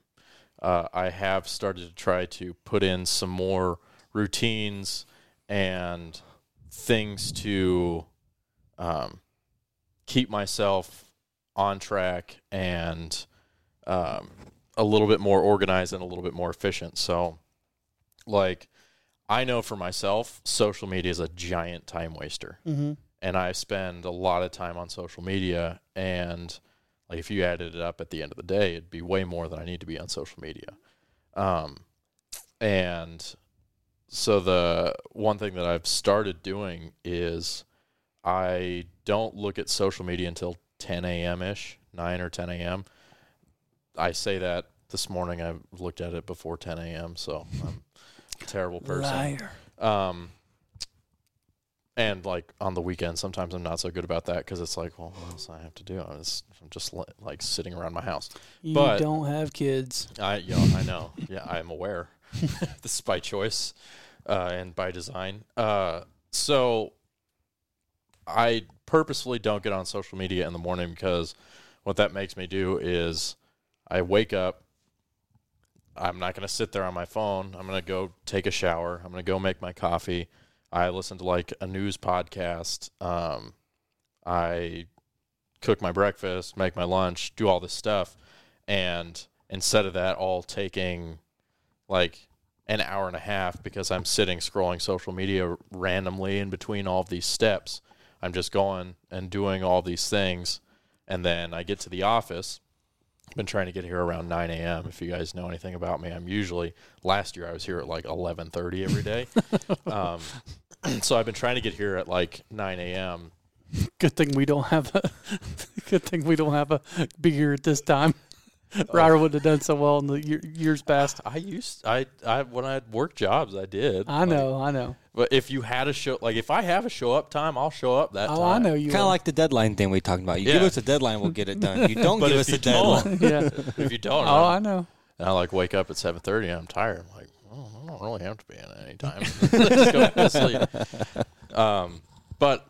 uh, I have started to try to put in some more routines and things to um, keep myself on track and um, a little bit more organized and a little bit more efficient. So, like, I know for myself, social media is a giant time waster mm-hmm. and I spend a lot of time on social media and like if you added it up at the end of the day, it'd be way more than I need to be on social media. Um, and so the one thing that I've started doing is I don't look at social media until 10 a.m. ish, 9 or 10 a.m. I say that this morning I looked at it before 10 a.m. So I'm a terrible person. Liar. Um, and like on the weekend, sometimes I'm not so good about that because it's like, well, what else I have to do? I'm just, I'm just li- like sitting around my house. You But- don't have kids. I, you know, I know. Yeah, I am aware. [LAUGHS] [LAUGHS] this is by choice uh, and by design. Uh, so I purposefully don't get on social media in the morning because what that makes me do is I wake up. I'm not going to sit there on my phone. I'm going to go take a shower. I'm going to go make my coffee. I listen to like a news podcast. Um, I cook my breakfast, make my lunch, do all this stuff. And instead of that all taking like an hour and a half because I'm sitting scrolling social media randomly in between all of these steps, I'm just going and doing all these things. And then I get to the office. I've been trying to get here around 9 a.m. If you guys know anything about me, I'm usually last year I was here at like 11:30 every day. [LAUGHS] um, [CLEARS THROAT] so I've been trying to get here at like 9 a.m. [LAUGHS] Good thing we don't have a. [LAUGHS] good thing we don't have a beer at this time. [LAUGHS] Ryder would have done so well in the year, years past. I used I I when I had work jobs I did. I Like, know, I know. but if you had a show like if I have a show up time, I'll show up that Oh, time. I know you. Kind of like the deadline thing we talked about. You give us a deadline, we'll get it done. You don't give us a deadline. yeah. if you don't, Oh, I'm- I know. and I like wake up at seven thirty and I'm tired. I'm like, oh, I don't really have to be in at any time. [LAUGHS] Just go sleep. Um, but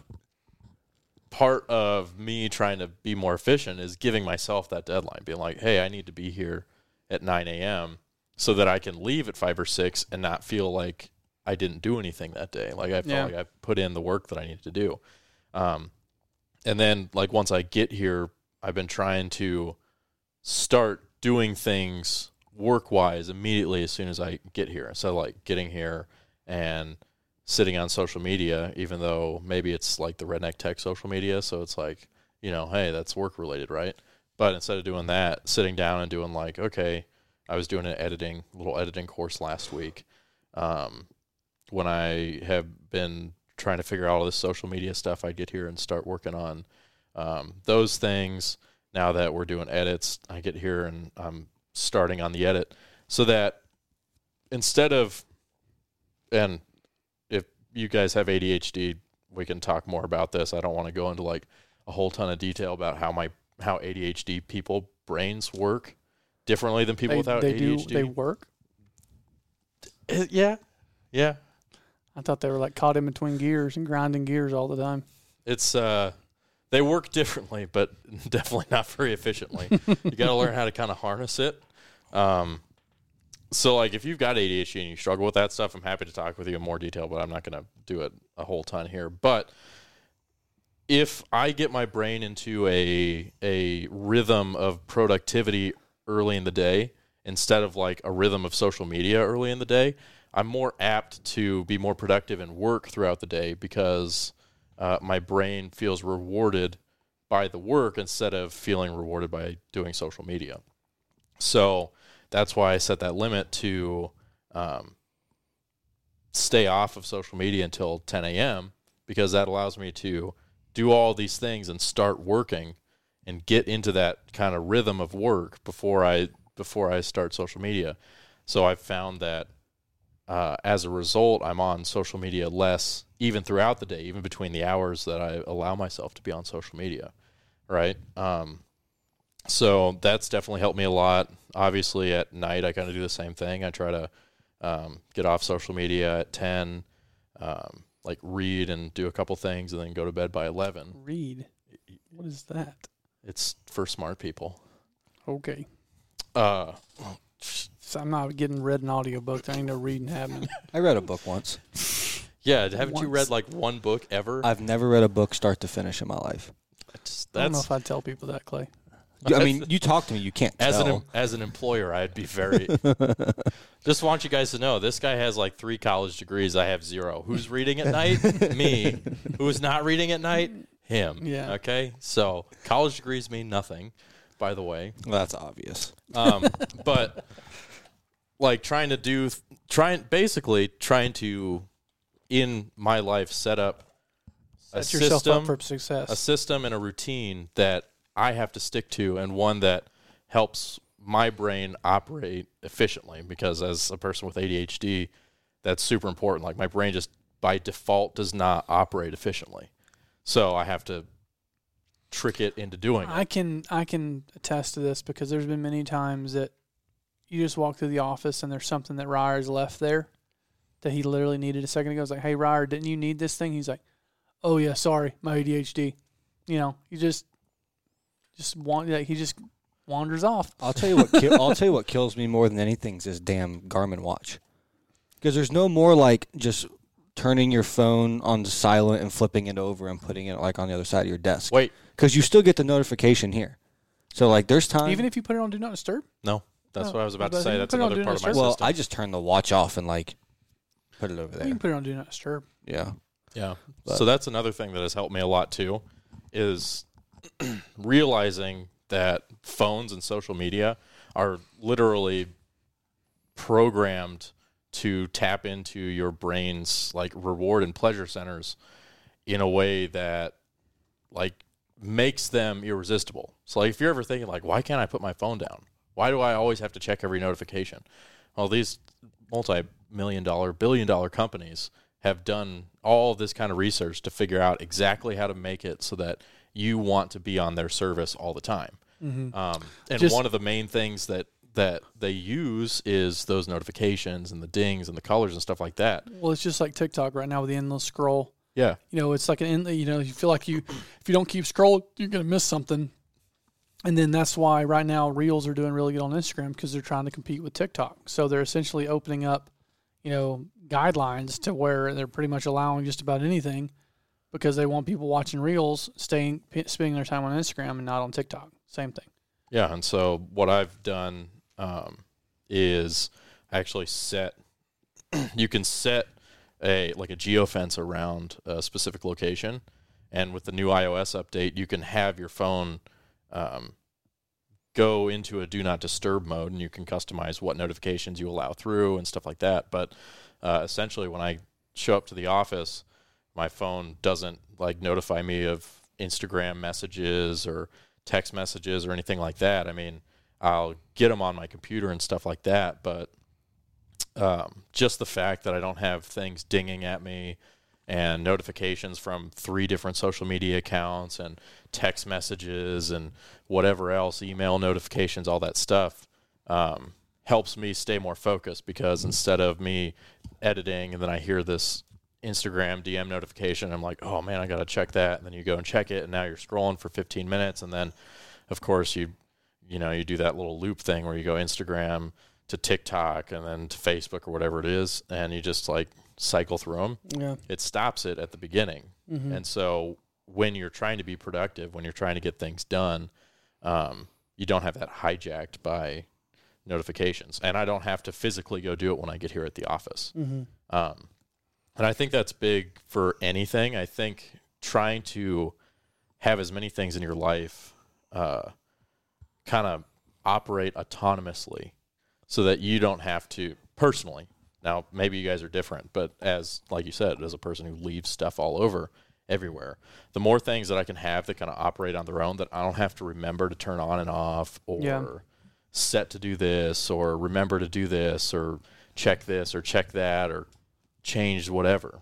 part of me trying to be more efficient is giving myself that deadline, being like, hey, I need to be here at nine a.m. so that I can leave at five or six and not feel like I didn't do anything that day. Like I felt Yeah. like I put in the work that I needed to do. Um, and then like once I get here, I've been trying to start doing things work wise immediately as soon as I get here. So like getting here and sitting on social media, even though maybe it's like the redneck tech social media. So it's like, you know, hey, that's work related, right? But instead of doing that, sitting down and doing like, okay, I was doing an editing little editing course last week. Um, when I have been trying to figure out all this social media stuff, I get here and start working on um, those things. Now that we're doing edits, I get here and I'm starting on the edit so that instead of, and if you guys have ADHD, we can talk more about this. I don't want to go into like a whole ton of detail about how my how ADHD people brains work differently than people They, without they do. ADHD. They work. Uh, yeah, yeah. I thought they were like caught in between gears and grinding gears all the time. It's uh, they work [LAUGHS] differently, but [LAUGHS] definitely not very efficiently. [LAUGHS] you got to learn how to kind of harness it. Um, so, like, if you've got ADHD and you struggle with that stuff, I'm happy to talk with you in more detail, but I'm not going to do it a whole ton here. But if I get my brain into a a rhythm of productivity early in the day instead of like a rhythm of social media early in the day, I'm more apt to be more productive and work throughout the day because uh, my brain feels rewarded by the work instead of feeling rewarded by doing social media. So that's why I set that limit to um, stay off of social media until 10 a.m. because that allows me to do all these things and start working and get into that kind of rhythm of work before I before I start social media. So I've found that uh, as a result, I'm on social media less, even throughout the day, even between the hours that I allow myself to be on social media. Right. Um, so that's definitely helped me a lot. Obviously, at night, I kind of do the same thing. I try to um, get off social media at 10, um, like read and do a couple things, and then go to bed by 11. Read. What is that? It's for smart people. Okay. Uh, So I'm not getting read an audiobook. There ain't no reading happening. [LAUGHS] I read a book once. yeah, haven't you read like one book ever? I've never read a book start to finish in my life. That's, I don't know if I'd tell people that, Clay. I mean, you talk to me, you can't as an tell. em- as an employer, I'd be very. [LAUGHS] just want you guys to know this guy has like three college degrees. I have zero. Who's reading at night? [LAUGHS] Me. Who's not reading at night? Him. Yeah. Okay. So college degrees mean nothing, by the way. Well, that's obvious. Um, but like trying to do, trying basically trying to, in my life, set up a Set yourself system, up for success. a system and a routine that I have to stick to, and one that helps my brain operate efficiently. Because as a person with ADHD, that's super important. Like my brain just by default does not operate efficiently, so I have to trick it into doing it. I can I can attest to this because there's been many times that you just walk through the office and there's something that Ryder's left there that he literally needed a second ago. I was like, "Hey, Ryer, didn't you need this thing?" He's like, "Oh yeah, sorry, my ADHD." You know, you just just want like he just wanders off. I'll tell you what. Ki- [LAUGHS] I'll tell you what kills me more than anything is this damn Garmin watch. Because there's no more like just turning your phone on silent and flipping it over and putting it like on the other side of your desk. Wait, Because you still get the notification here. So like, there's time. Even if you put it on do not disturb. no, that's Oh, what I was oh, about but to say. you That's put it on another Do part of my Disturb? well, system. I just turn the watch off and like put it over there. You there. can put it on do not disturb. Yeah. Yeah. But- so that's another thing that has helped me a lot too, is [CLEARS THROAT] realizing that phones and social media are literally programmed to tap into your brain's like reward and pleasure centers in a way that like makes them irresistible. So like if you're ever thinking like why can't I put my phone down? Why do I always have to check every notification? Well, these multi-million dollar, billion dollar companies have done all this kind of research to figure out exactly how to make it so that you want to be on their service all the time. Um, and Just- one of the main things that that they use is those notifications and the dings and the colors and stuff like that. Well, it's just like TikTok right now with the endless scroll. Yeah, you know, it's like an end, you know, you feel like you if you don't keep scrolling, you're gonna miss something. And then that's why right now reels are doing really good on Instagram because they're trying to compete with TikTok. So they're essentially opening up, you know, guidelines to where they're pretty much allowing just about anything because they want people watching reels, staying spending their time on Instagram and not on TikTok. Same thing. Yeah, and so what I've done um, is actually set. [CLEARS THROAT] you can set a like a geofence around a specific location, and with the new iOS update, you can have your phone um, go into a do not disturb mode, and you can customize what notifications you allow through and stuff like that. But uh, essentially, when I show up to the office, my phone doesn't like notify me of Instagram messages or text messages or anything like that. I mean, I'll get them on my computer and stuff like that, but um, just the fact that I don't have things dinging at me and notifications from three different social media accounts and text messages and whatever else, email notifications, all that stuff, um, helps me stay more focused because instead of me editing and then I hear this Instagram DM notification. I'm like, oh man, I got to check that. And then you go and check it, and now you're scrolling for 15 minutes, and then, of course, you you know you do that little loop thing where you go Instagram to TikTok and then to Facebook or whatever it is, and you just like cycle through them. Yeah. It stops it at the beginning, Mm-hmm. and so when you're trying to be productive, when you're trying to get things done, um, you don't have that hijacked by notifications, and I don't have to physically go do it when I get here at the office. Mm-hmm. Um, and I think that's big for anything. I think trying to have as many things in your life uh, kind of operate autonomously so that you don't have to personally. Now, maybe you guys are different, but as, like you said, as a person who leaves stuff all over everywhere, the more things that I can have that kind of operate on their own that I don't have to remember to turn on and off or Yeah. set to do this or remember to do this or check this or check that or change whatever.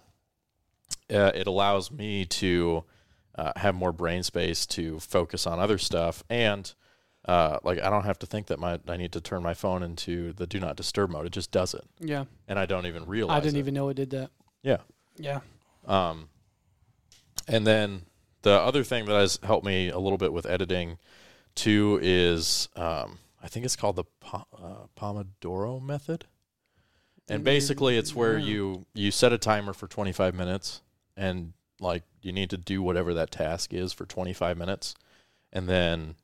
Uh, it allows me to uh, have more brain space to focus on other stuff and uh, like I don't have to think that my I need to turn my phone into the do not disturb mode. It just does it, Yeah. and I don't even realize. I didn't it. even know it did that. Yeah. Yeah. Um, and then the other thing that has helped me a little bit with editing too is um, I think it's called the po- uh, Pomodoro method. And basically, it's where Yeah. you you set a timer for 25 minutes, and like you need to do whatever that task is for 25 minutes, and then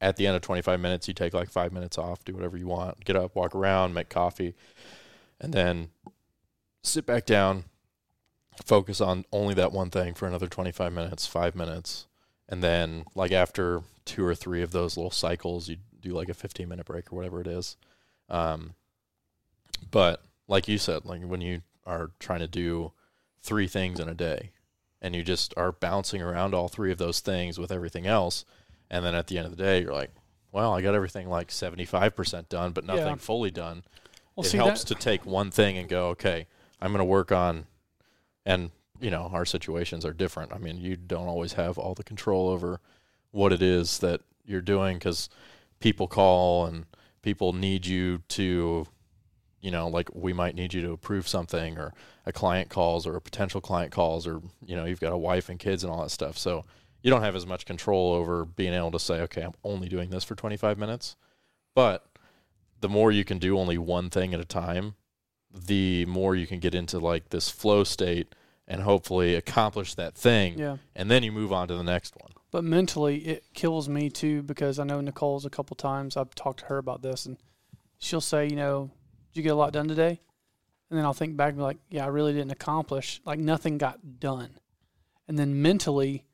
at the end of 25 minutes, you take like five minutes off, do whatever you want, get up, walk around, make coffee, and then sit back down, focus on only that one thing for another 25 minutes, five minutes. And then, like, after two or three of those little cycles, you do like a 15 minute break or whatever it is. Um, but, like you said, like when you are trying to do three things in a day and you just are bouncing around all three of those things with everything else. And then at the end of the day, you're like, well, I got everything like 75% done, but nothing Yeah. fully done Well, it helps that, to take one thing and go, okay, I'm going to work on, and you know, our situations are different. I mean, you don't always have all the control over what it is that you're doing because people call and people need you to, you know, like we might need you to approve something, or a client calls, or a potential client calls, or you know, you've got a wife and kids and all that stuff. So you don't have as much control over being able to say, okay, I'm only doing this for 25 minutes, but the more you can do only one thing at a time, the more you can get into like this flow state and hopefully accomplish that thing. yeah. And then you move on to the next one. But mentally, it kills me too because I know Nicole's a couple times. I've talked to her about this, and she'll say, you know, you get a lot done today? And then I'll think back and be like, yeah, I really didn't accomplish. Like nothing got done. And then mentally,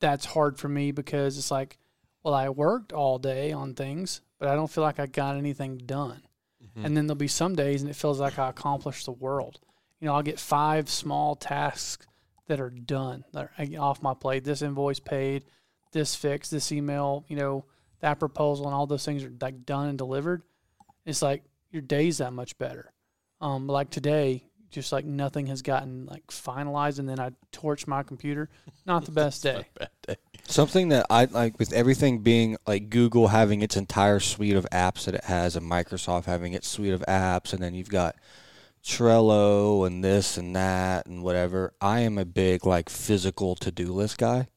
that's hard for me because it's like, well, I worked all day on things, but I don't feel like I got anything done. Mm-hmm. And then there'll be some days and it feels like I accomplished the world. You know, I'll get five small tasks that are done, that are off my plate. This invoice paid, this fixed, this email, you know, that proposal, and all those things are like done and delivered. It's like your day's that much better. Um, like today, just like nothing has gotten like finalized, and then I torch my computer. Not the [LAUGHS] best day. Bad day. Something that I like with everything being like Google having its entire suite of apps that it has, and Microsoft having its suite of apps, and then you've got Trello and this and that and whatever. I am a big like physical to do list guy.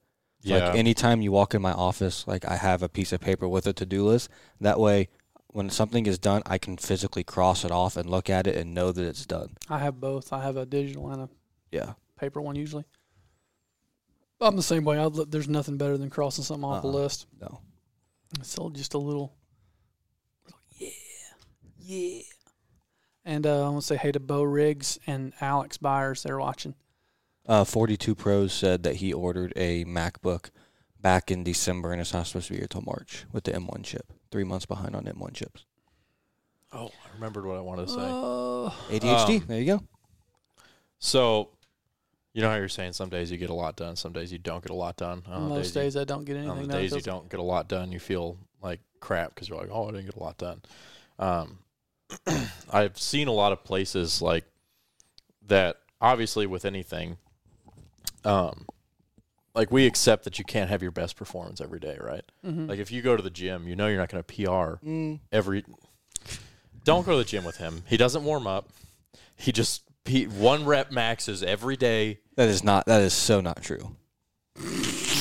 Yeah. Like anytime you walk in my office, like I have a piece of paper with a to do list. That way, when something is done, I can physically cross it off and look at it and know that it's done. I have both. I have a digital and a Yeah. paper one usually. I'm the same way. I, there's nothing better than crossing something off Uh-uh. the list. No. It's still just a little, little yeah, yeah. And uh, I want to say hey to Bo Riggs and Alex Byers. They're watching. Uh, 42 Pros said that he ordered a MacBook back in December and it's not supposed to be here till March with the M1 chip. Three months behind on M1 chips. Oh, I remembered what I wanted to say. Uh, ADHD. Um, there you go. so, you know how you're saying some days you get a lot done, some days you don't get a lot done. On the most you- days I don't get anything on the done. days you don't get a lot done, you feel like crap because you're like, oh, I didn't get a lot done. Um, [CLEARS THROAT] I've seen a lot of places like that. Obviously, with anything, um, like we accept that you can't have your best performance every day, right? Mhm. Like if you go to the gym, you know you're not going to PR Mm. every. Don't go to the gym with him. He doesn't warm up. He just He, one rep maxes every day. That is not. That is so not true.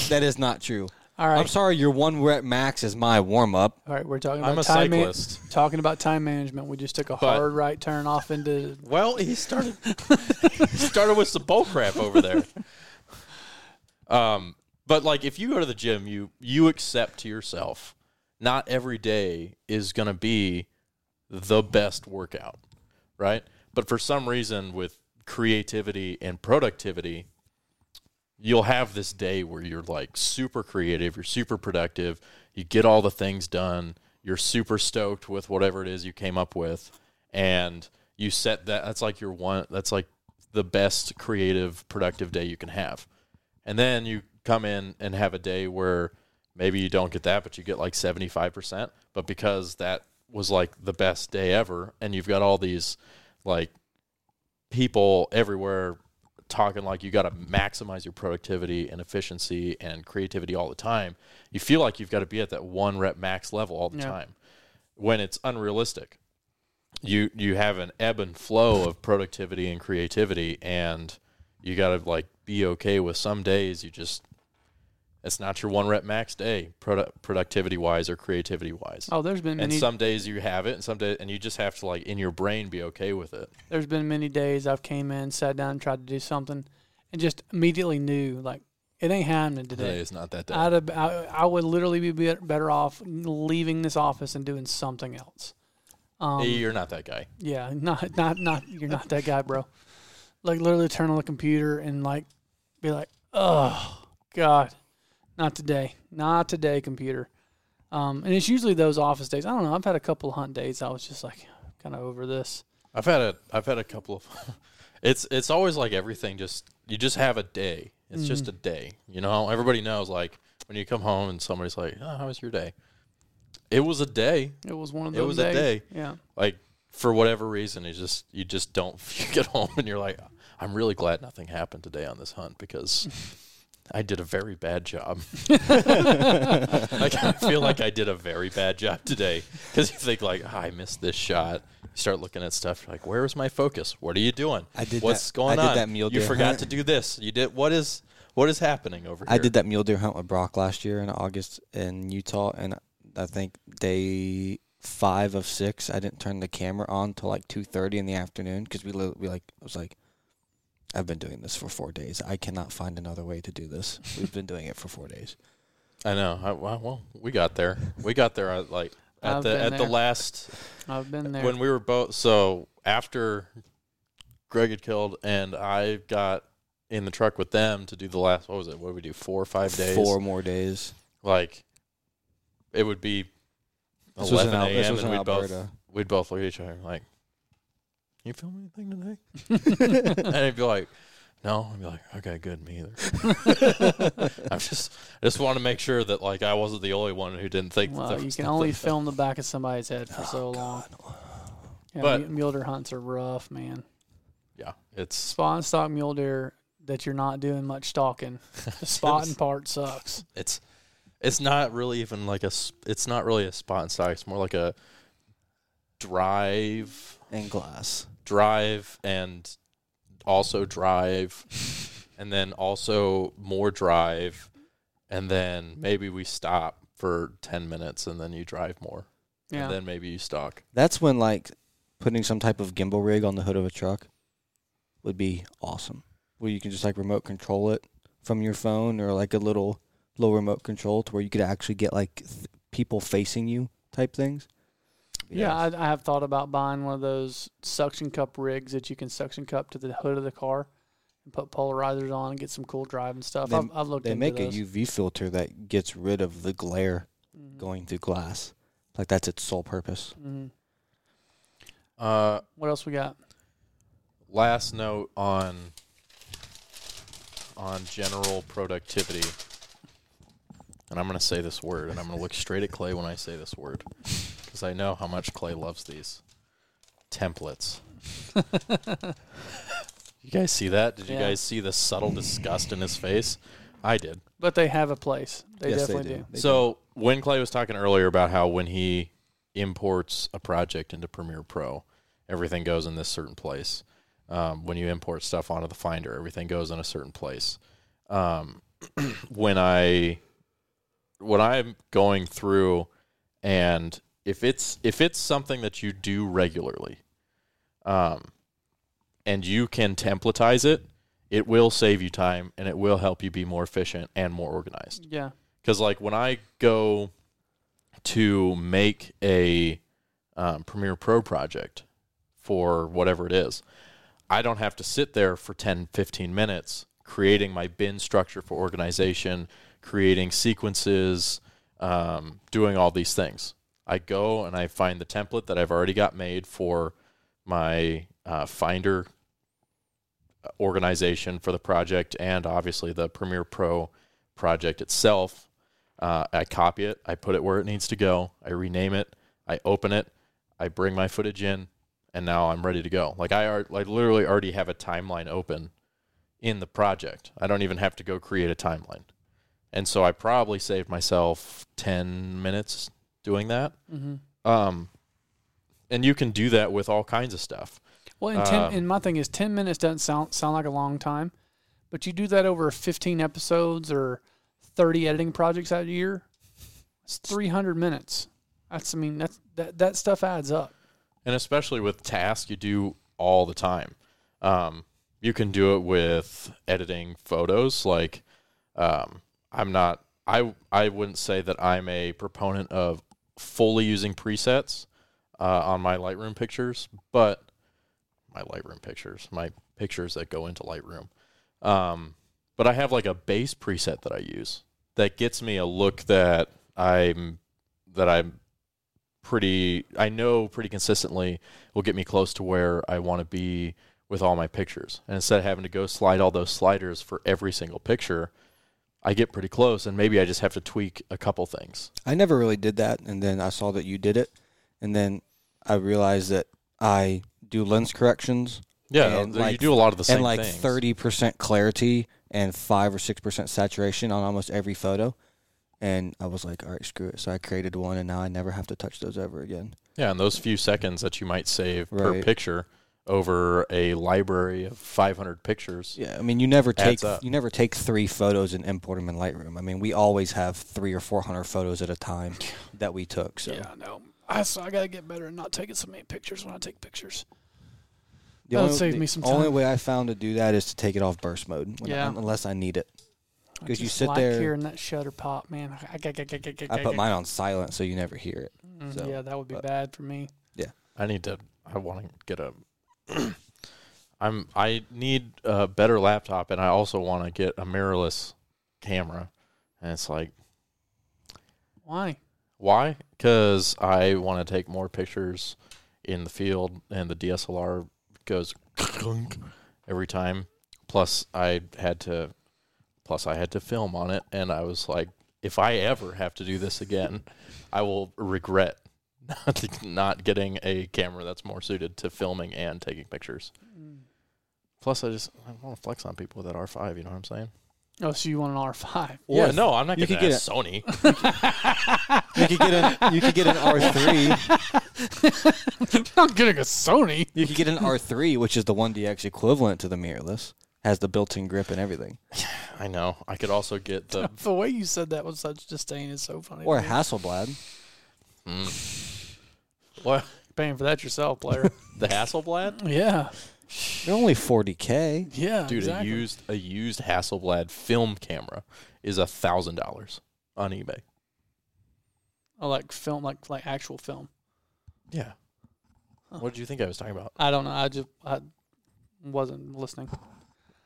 that is not true. All right. I'm sorry. Your one rep max is my warm up. All right, we're talking I'm about a time ma- cyclist. talking about time management. We just took a But- hard right turn off into Well, he started he started with some bull crap over there. [LAUGHS] Um, but like if you go to the gym, you you accept to yourself, not every day is gonna be the best workout, right? But for some reason, with creativity and productivity, you'll have this day where you're like super creative, you're super productive, you get all the things done, you're super stoked with whatever it is you came up with, and you set that that's like your one that's like the best creative productive day you can have. And then you come in and have a day where maybe you don't get that, but you get like 75%. But because that was like the best day ever, and you've got all these like people everywhere talking like you got to maximize your productivity and efficiency and creativity all the time, you feel like you've got to be at that one rep max level all the Yeah. time when it's unrealistic. You you have an ebb and flow of productivity and creativity and you got to like be okay with some days you just it's not your one rep max day produ- productivity wise or creativity wise. Oh, there's been many and some days you have it and some days and you just have to like in your brain be okay with it. there's been many days I've came in, sat down, and tried to do something, and just immediately knew like it ain't happening Today today. is not that day. I'd have, I, I would literally be better off leaving this office and doing something else. Um, Hey, you're not that guy. Yeah, not not not you're not that guy, bro. Like literally turn on the computer and like be like, oh God, not today, not today, computer. Um, and it's usually those office days. I don't know. I've had a couple of hunt days. I was just like kind of over this. I've had a I've had a couple of [LAUGHS] it's it's always like everything just you just have a day. It's just a day. You know, everybody knows like when you come home and somebody's like, "Oh, how was your day?" It was a day. It was one of those. It was a day. Yeah. Like for whatever reason, you just you just don't [LAUGHS] you get home and you're like, "I'm really glad nothing happened today on this hunt because [LAUGHS] I did a very bad job." [LAUGHS] [LAUGHS] like I feel like I did a very bad job today because you think like, "Ah, I missed this shot." You start looking at stuff you're like, "Where is my focus? What are you doing? I did What's that- going I did on? that mule you forgot hunt. to do this. You did what is what is happening over here?" I did that mule deer hunt with Brock last year in August in Utah, and I think day five of six, I didn't turn the camera on till like two thirty in the afternoon because we li- we like I was like, I've been doing this for four days. I cannot find another way to do this. [LAUGHS] We've been doing it for four days. I know. I, well, well, we got there. We got there. uh, Like [LAUGHS] at I've the been at the last I've been there. when we were both. So after Greg had killed, and I got in the truck with them to do the last. What was it? What did we do? Four or five days. Four more days. Like it would be This eleven Al- a.m. and we'd both we'd both look at each other like, "You film anything today?" [LAUGHS] [LAUGHS] and I'd be like, "No." I'd be like, "Okay, good, me either." [LAUGHS] I'm just I just want to make sure that like I wasn't the only one who didn't think. that well, there you was can only film the back of somebody's head for oh, so long. Yeah, But- mule deer hunts are rough, man. Yeah, it's Spot and stock mule deer that you're not doing much stalking. The spotting part sucks. it's it's not really even like a it's not really a spot and stock. It's more like a drive, And glass. Drive, and also drive, [LAUGHS] and then also more drive, and then maybe we stop for ten minutes, and then you drive more, Yeah. and then maybe you stalk. That's when like putting some type of gimbal rig on the hood of a truck would be awesome. Where you can just like remote control it from your phone or like a little little remote control to where you could actually get like th- people facing you type things. Yeah, I, I have thought about buying one of those suction cup rigs that you can suction cup to the hood of the car and put polarizers on and get some cool driving stuff. They- I've, I've looked They into make those. a UV filter that gets rid of the glare Mhm. going through glass. Like that's its sole purpose. Mhm. Uh, What else we got? last note on on general productivity and i'm going to say this word and i'm going to look straight at clay when i say this word because i know how much clay loves these templates [LAUGHS] you guys see that did you Yeah. guys see the subtle disgust in his face i did But they have a place. They Yes, definitely they do. do. They so when Clay was talking earlier about how when he imports a project into Premiere Pro, everything goes in this certain place. Um, when you import stuff onto the Finder, everything goes in a certain place. Um, [CLEARS THROAT] when I when I'm going through and if it's if it's something that you do regularly, um, and you can templatize it, it will save you time and it will help you be more efficient and more organized. Yeah. Because like when I go to make a um, Premiere Pro project for whatever it is, I don't have to sit there for 10, 15 minutes creating my bin structure for organization, creating sequences, um, doing all these things. I go and I find the template that I've already got made for my uh, Finder organization for the project and obviously the Premiere Pro project itself. Uh, I copy it, I put it where it needs to go, I rename it, I open it, I bring my footage in, and now I'm ready to go. Like I, are, I literally already have a timeline open in the project. I don't even have to go create a timeline. And so I probably saved myself 10 minutes doing that. Mm-hmm. Um, and you can do that with all kinds of stuff. Well, and, ten, Um, and my thing is, ten minutes doesn't sound sound like a long time, but you do that over fifteen episodes or thirty editing projects out a year. It's three hundred minutes. That's I mean that's that that stuff adds up. and especially with tasks you do all the time. Um, you can do it with editing photos. Like, um, I'm not. I I wouldn't say that I'm a proponent of fully using presets uh, on my Lightroom pictures, but my Lightroom pictures, my pictures that go into Lightroom. Um, but I have like a base preset that I use that gets me a look that I'm that I'm pretty I know pretty consistently will get me close to where I want to be with all my pictures. And instead of having to go slide all those sliders for every single picture, I get pretty close and maybe I just have to tweak a couple things. I never really did that, and then I saw that you did it, and then I realized that I do lens corrections Yeah, And you like- do a lot of the same and like thirty percent clarity and five or six percent saturation on almost every photo. And I was like, all right, screw it. So I created one, and now I never have to touch those ever again. Yeah, and those few seconds that you might save per picture over a library of 500 pictures. Yeah, I mean, you never take up. you never take three photos and import them in Lightroom. I mean, we always have three or four hundred photos at a time that we took. So Yeah, no. I so I gotta get better at not taking so many pictures when I take pictures. the That'll only, save the me some only time. way I found to do that is to take it off burst mode, when I- Yeah. unless I need it. Because you just sit like there- hearing that shutter pop, man. I, I put mine on silent so you never hear it. Mm, so, yeah, that would be but- bad for me. Yeah, I need to. I want to get a. [CLEARS THROAT] I'm. I need a better laptop, and I also want to get a mirrorless camera. And it's like, Why? why? Because I want to take more pictures in the field, and the DSLR goes every time. Plus, I had to. Plus, I had to film on it, and I was like, if I ever have to do this again, I will regret not, [LAUGHS] not getting a camera that's more suited to filming and taking pictures. Mm. Plus, I just I want to flex on people with that R5. You know what I'm saying? Oh, so you want an R five? Or yeah, no, I'm not you getting could a get Sony. [LAUGHS] You could get an you could get an R three. [LAUGHS] I'm getting a Sony. You could get an R three, which is the one DX equivalent to the mirrorless. Has the built in grip and everything. [SIGHS] I know. I could also get the. The way you said that with such disdain is so funny. Or to a me. Hasselblad. Mm. What paying for that yourself, player. [LAUGHS] the Hasselblad? yeah, They're only forty K. yeah, Dude, exactly. a used a used Hasselblad film camera is a thousand dollars on eBay. Oh, like film, like like actual film. Yeah. Huh. What did you think I was talking about? I don't know. I just I wasn't listening.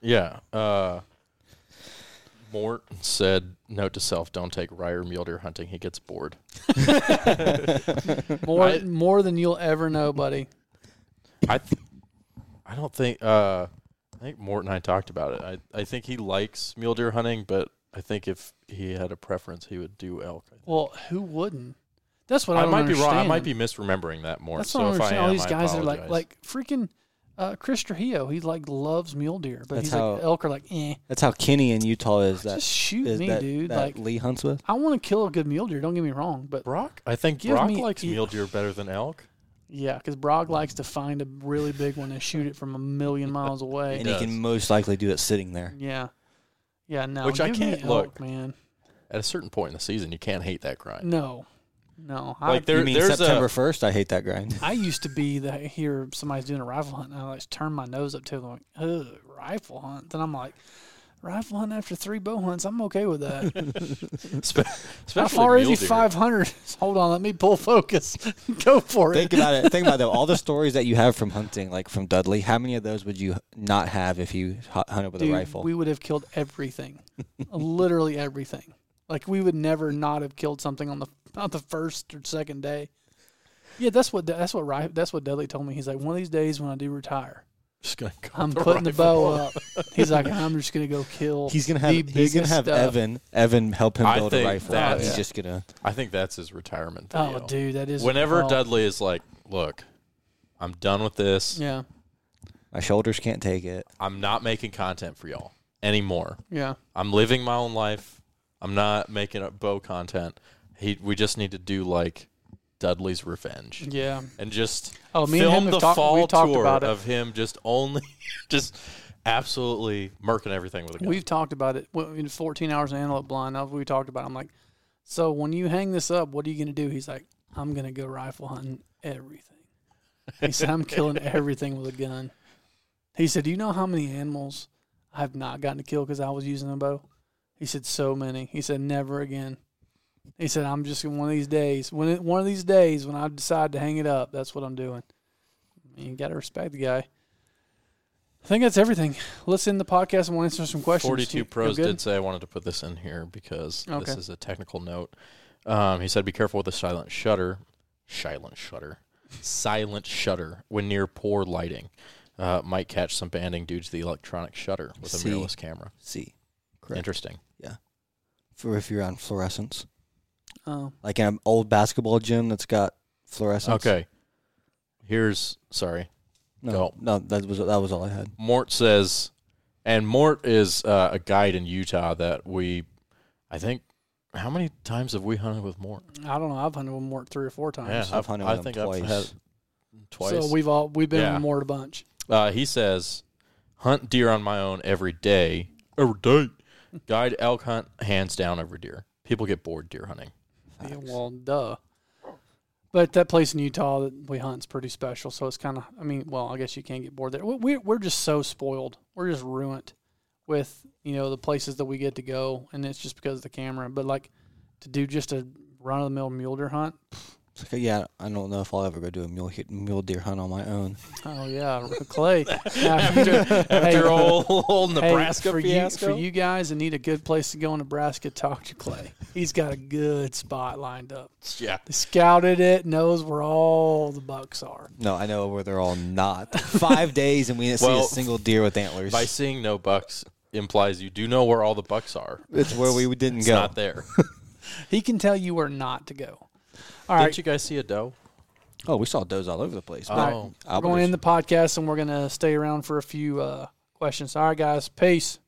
Yeah. Uh, Mort said, "Note to self: Don't take Ryder mule deer hunting. He gets bored." [LAUGHS] More I- more than you'll ever know, buddy. I, th- I don't think. Uh, I think Mort and I talked about it. I, I think he likes mule deer hunting, but I think if he had a preference, he would do elk. Well, who wouldn't? That's what I, I might be wrong. I might be misremembering that more. That's so what I I understand. am, All these guys are like like freaking uh, Chris Trujillo. He like loves mule deer, but That's he's how- like elk are like eh. That's how Kenny in Utah is. That Just shoot is me, that, dude. that like Lee hunts with. I want to kill a good mule deer. Don't get me wrong, but Brock. I think Give Brock me- likes mule deer better than elk. Yeah, because Brock likes to find a really big one and shoot it from a million [LAUGHS] miles away. and he does. can most likely do it sitting there. Yeah, yeah. No, Which I give me can't- elk, look. man. At a certain point in the season, you can't hate that grind. No, no. Like I, there, you mean there's September first? I hate that grind. I used to be that here somebody's doing a rifle hunt and I like to turn my nose up to them like, ugh, rifle hunt. Then I'm like, rifle hunt after three bow hunts. I'm okay with that. [LAUGHS] spe- How far is he? Five hundred. Hold on, let me pull focus. [LAUGHS] Go for it. think about it. Think about it. All the [LAUGHS] stories that you have from hunting, like from Dudley, how many of those would you not have if you hunted with Dude, a rifle? we would have killed everything, literally everything. Like we would never not have killed something on the on the first or second day. Yeah, that's what that's what Ri- that's what Dudley told me. He's like, one of these days when I do retire, Just gonna go I'm the putting the bow up. He's like, I'm just gonna go kill. he's gonna have the he's gonna have stuff. Evan Evan help him I build a rifle. that's- He's just gonna I think that's his retirement Oh, dude, that is Whenever Dudley is like, "Look, I'm done with this. Yeah, my shoulders can't take it. I'm not making content for y'all anymore. yeah, I'm living my own life. I'm not making up bow content. He, we just need to do like Dudley's Revenge yeah. and just Oh, me and film him the talked. fall tour about of him just only, [LAUGHS] just absolutely murking everything with a gun. We've talked about it. Well, In 14 hours of antelope blind, we talked about. It. I'm like, so when you hang this up, what are you gonna do? He's like, I'm gonna go rifle hunting everything. He said, I'm killing everything with a gun. He said, Do you know how many animals I have not gotten to kill because I was using a bow? He said, So many. He said, Never again. He said, I'm just one of these days. When it, one of these days when I decide to hang it up, that's what I'm doing. You got to respect the guy. I think that's everything. Let's end the podcast and we'll answer some questions. 42 You- Pros did say I wanted to put this in here because Okay. this is a technical note. Um, he said, "Be careful with the silent shutter, silent shutter, silent shutter when near poor lighting. Uh, might catch some banding due to the electronic shutter with a See. mirrorless camera. See, correct. Interesting. Yeah. For if you're on fluorescence, Oh, like an old basketball gym that's got fluorescence. Okay. Here's sorry. No, Go. no, that was that was all I had. Mort says, and Mort is uh, a guide in Utah that we, I think, how many times have we hunted with Mort? I don't know. I've hunted with Mort three or four times. Yeah, I've hunted I with him think I've had twice. twice. So we've all we've been Yeah. with Mort a bunch. Uh, he says, hunt deer on my own every day. Every day. Guide elk hunt hands down over deer. People get bored deer hunting. Yeah, well, duh. But that place in Utah that we hunt's pretty special. So it's kind of. I mean, well, I guess you can't get bored there. We we- we're just so spoiled. We're just ruined with you know the places that we get to go, and it's just because of the camera. But like to do just a run of the mill mule deer hunt. It's like, yeah, I don't know if I'll ever go do a mule mule deer hunt on my own. Oh yeah, Clay. [LAUGHS] Now, After, Hey, after old, old Hey, Nebraska for fiasco. You, for you guys that need a good place to go in Nebraska, talk to Clay. He's got a good spot lined up. yeah. They scouted it, knows where all the bucks are. No, I know where they're all not. Five [LAUGHS] days and we didn't see a single deer with antlers. By seeing no bucks implies you do know where all the bucks are. It's where we didn't It's go. not there. [LAUGHS] He can tell you where not to go. All Didn't you guys see a doe? Oh, we saw does all over the place. but Oh. I We're going to end the podcast and we're going to stay around for a few uh, questions. All right, guys. Peace.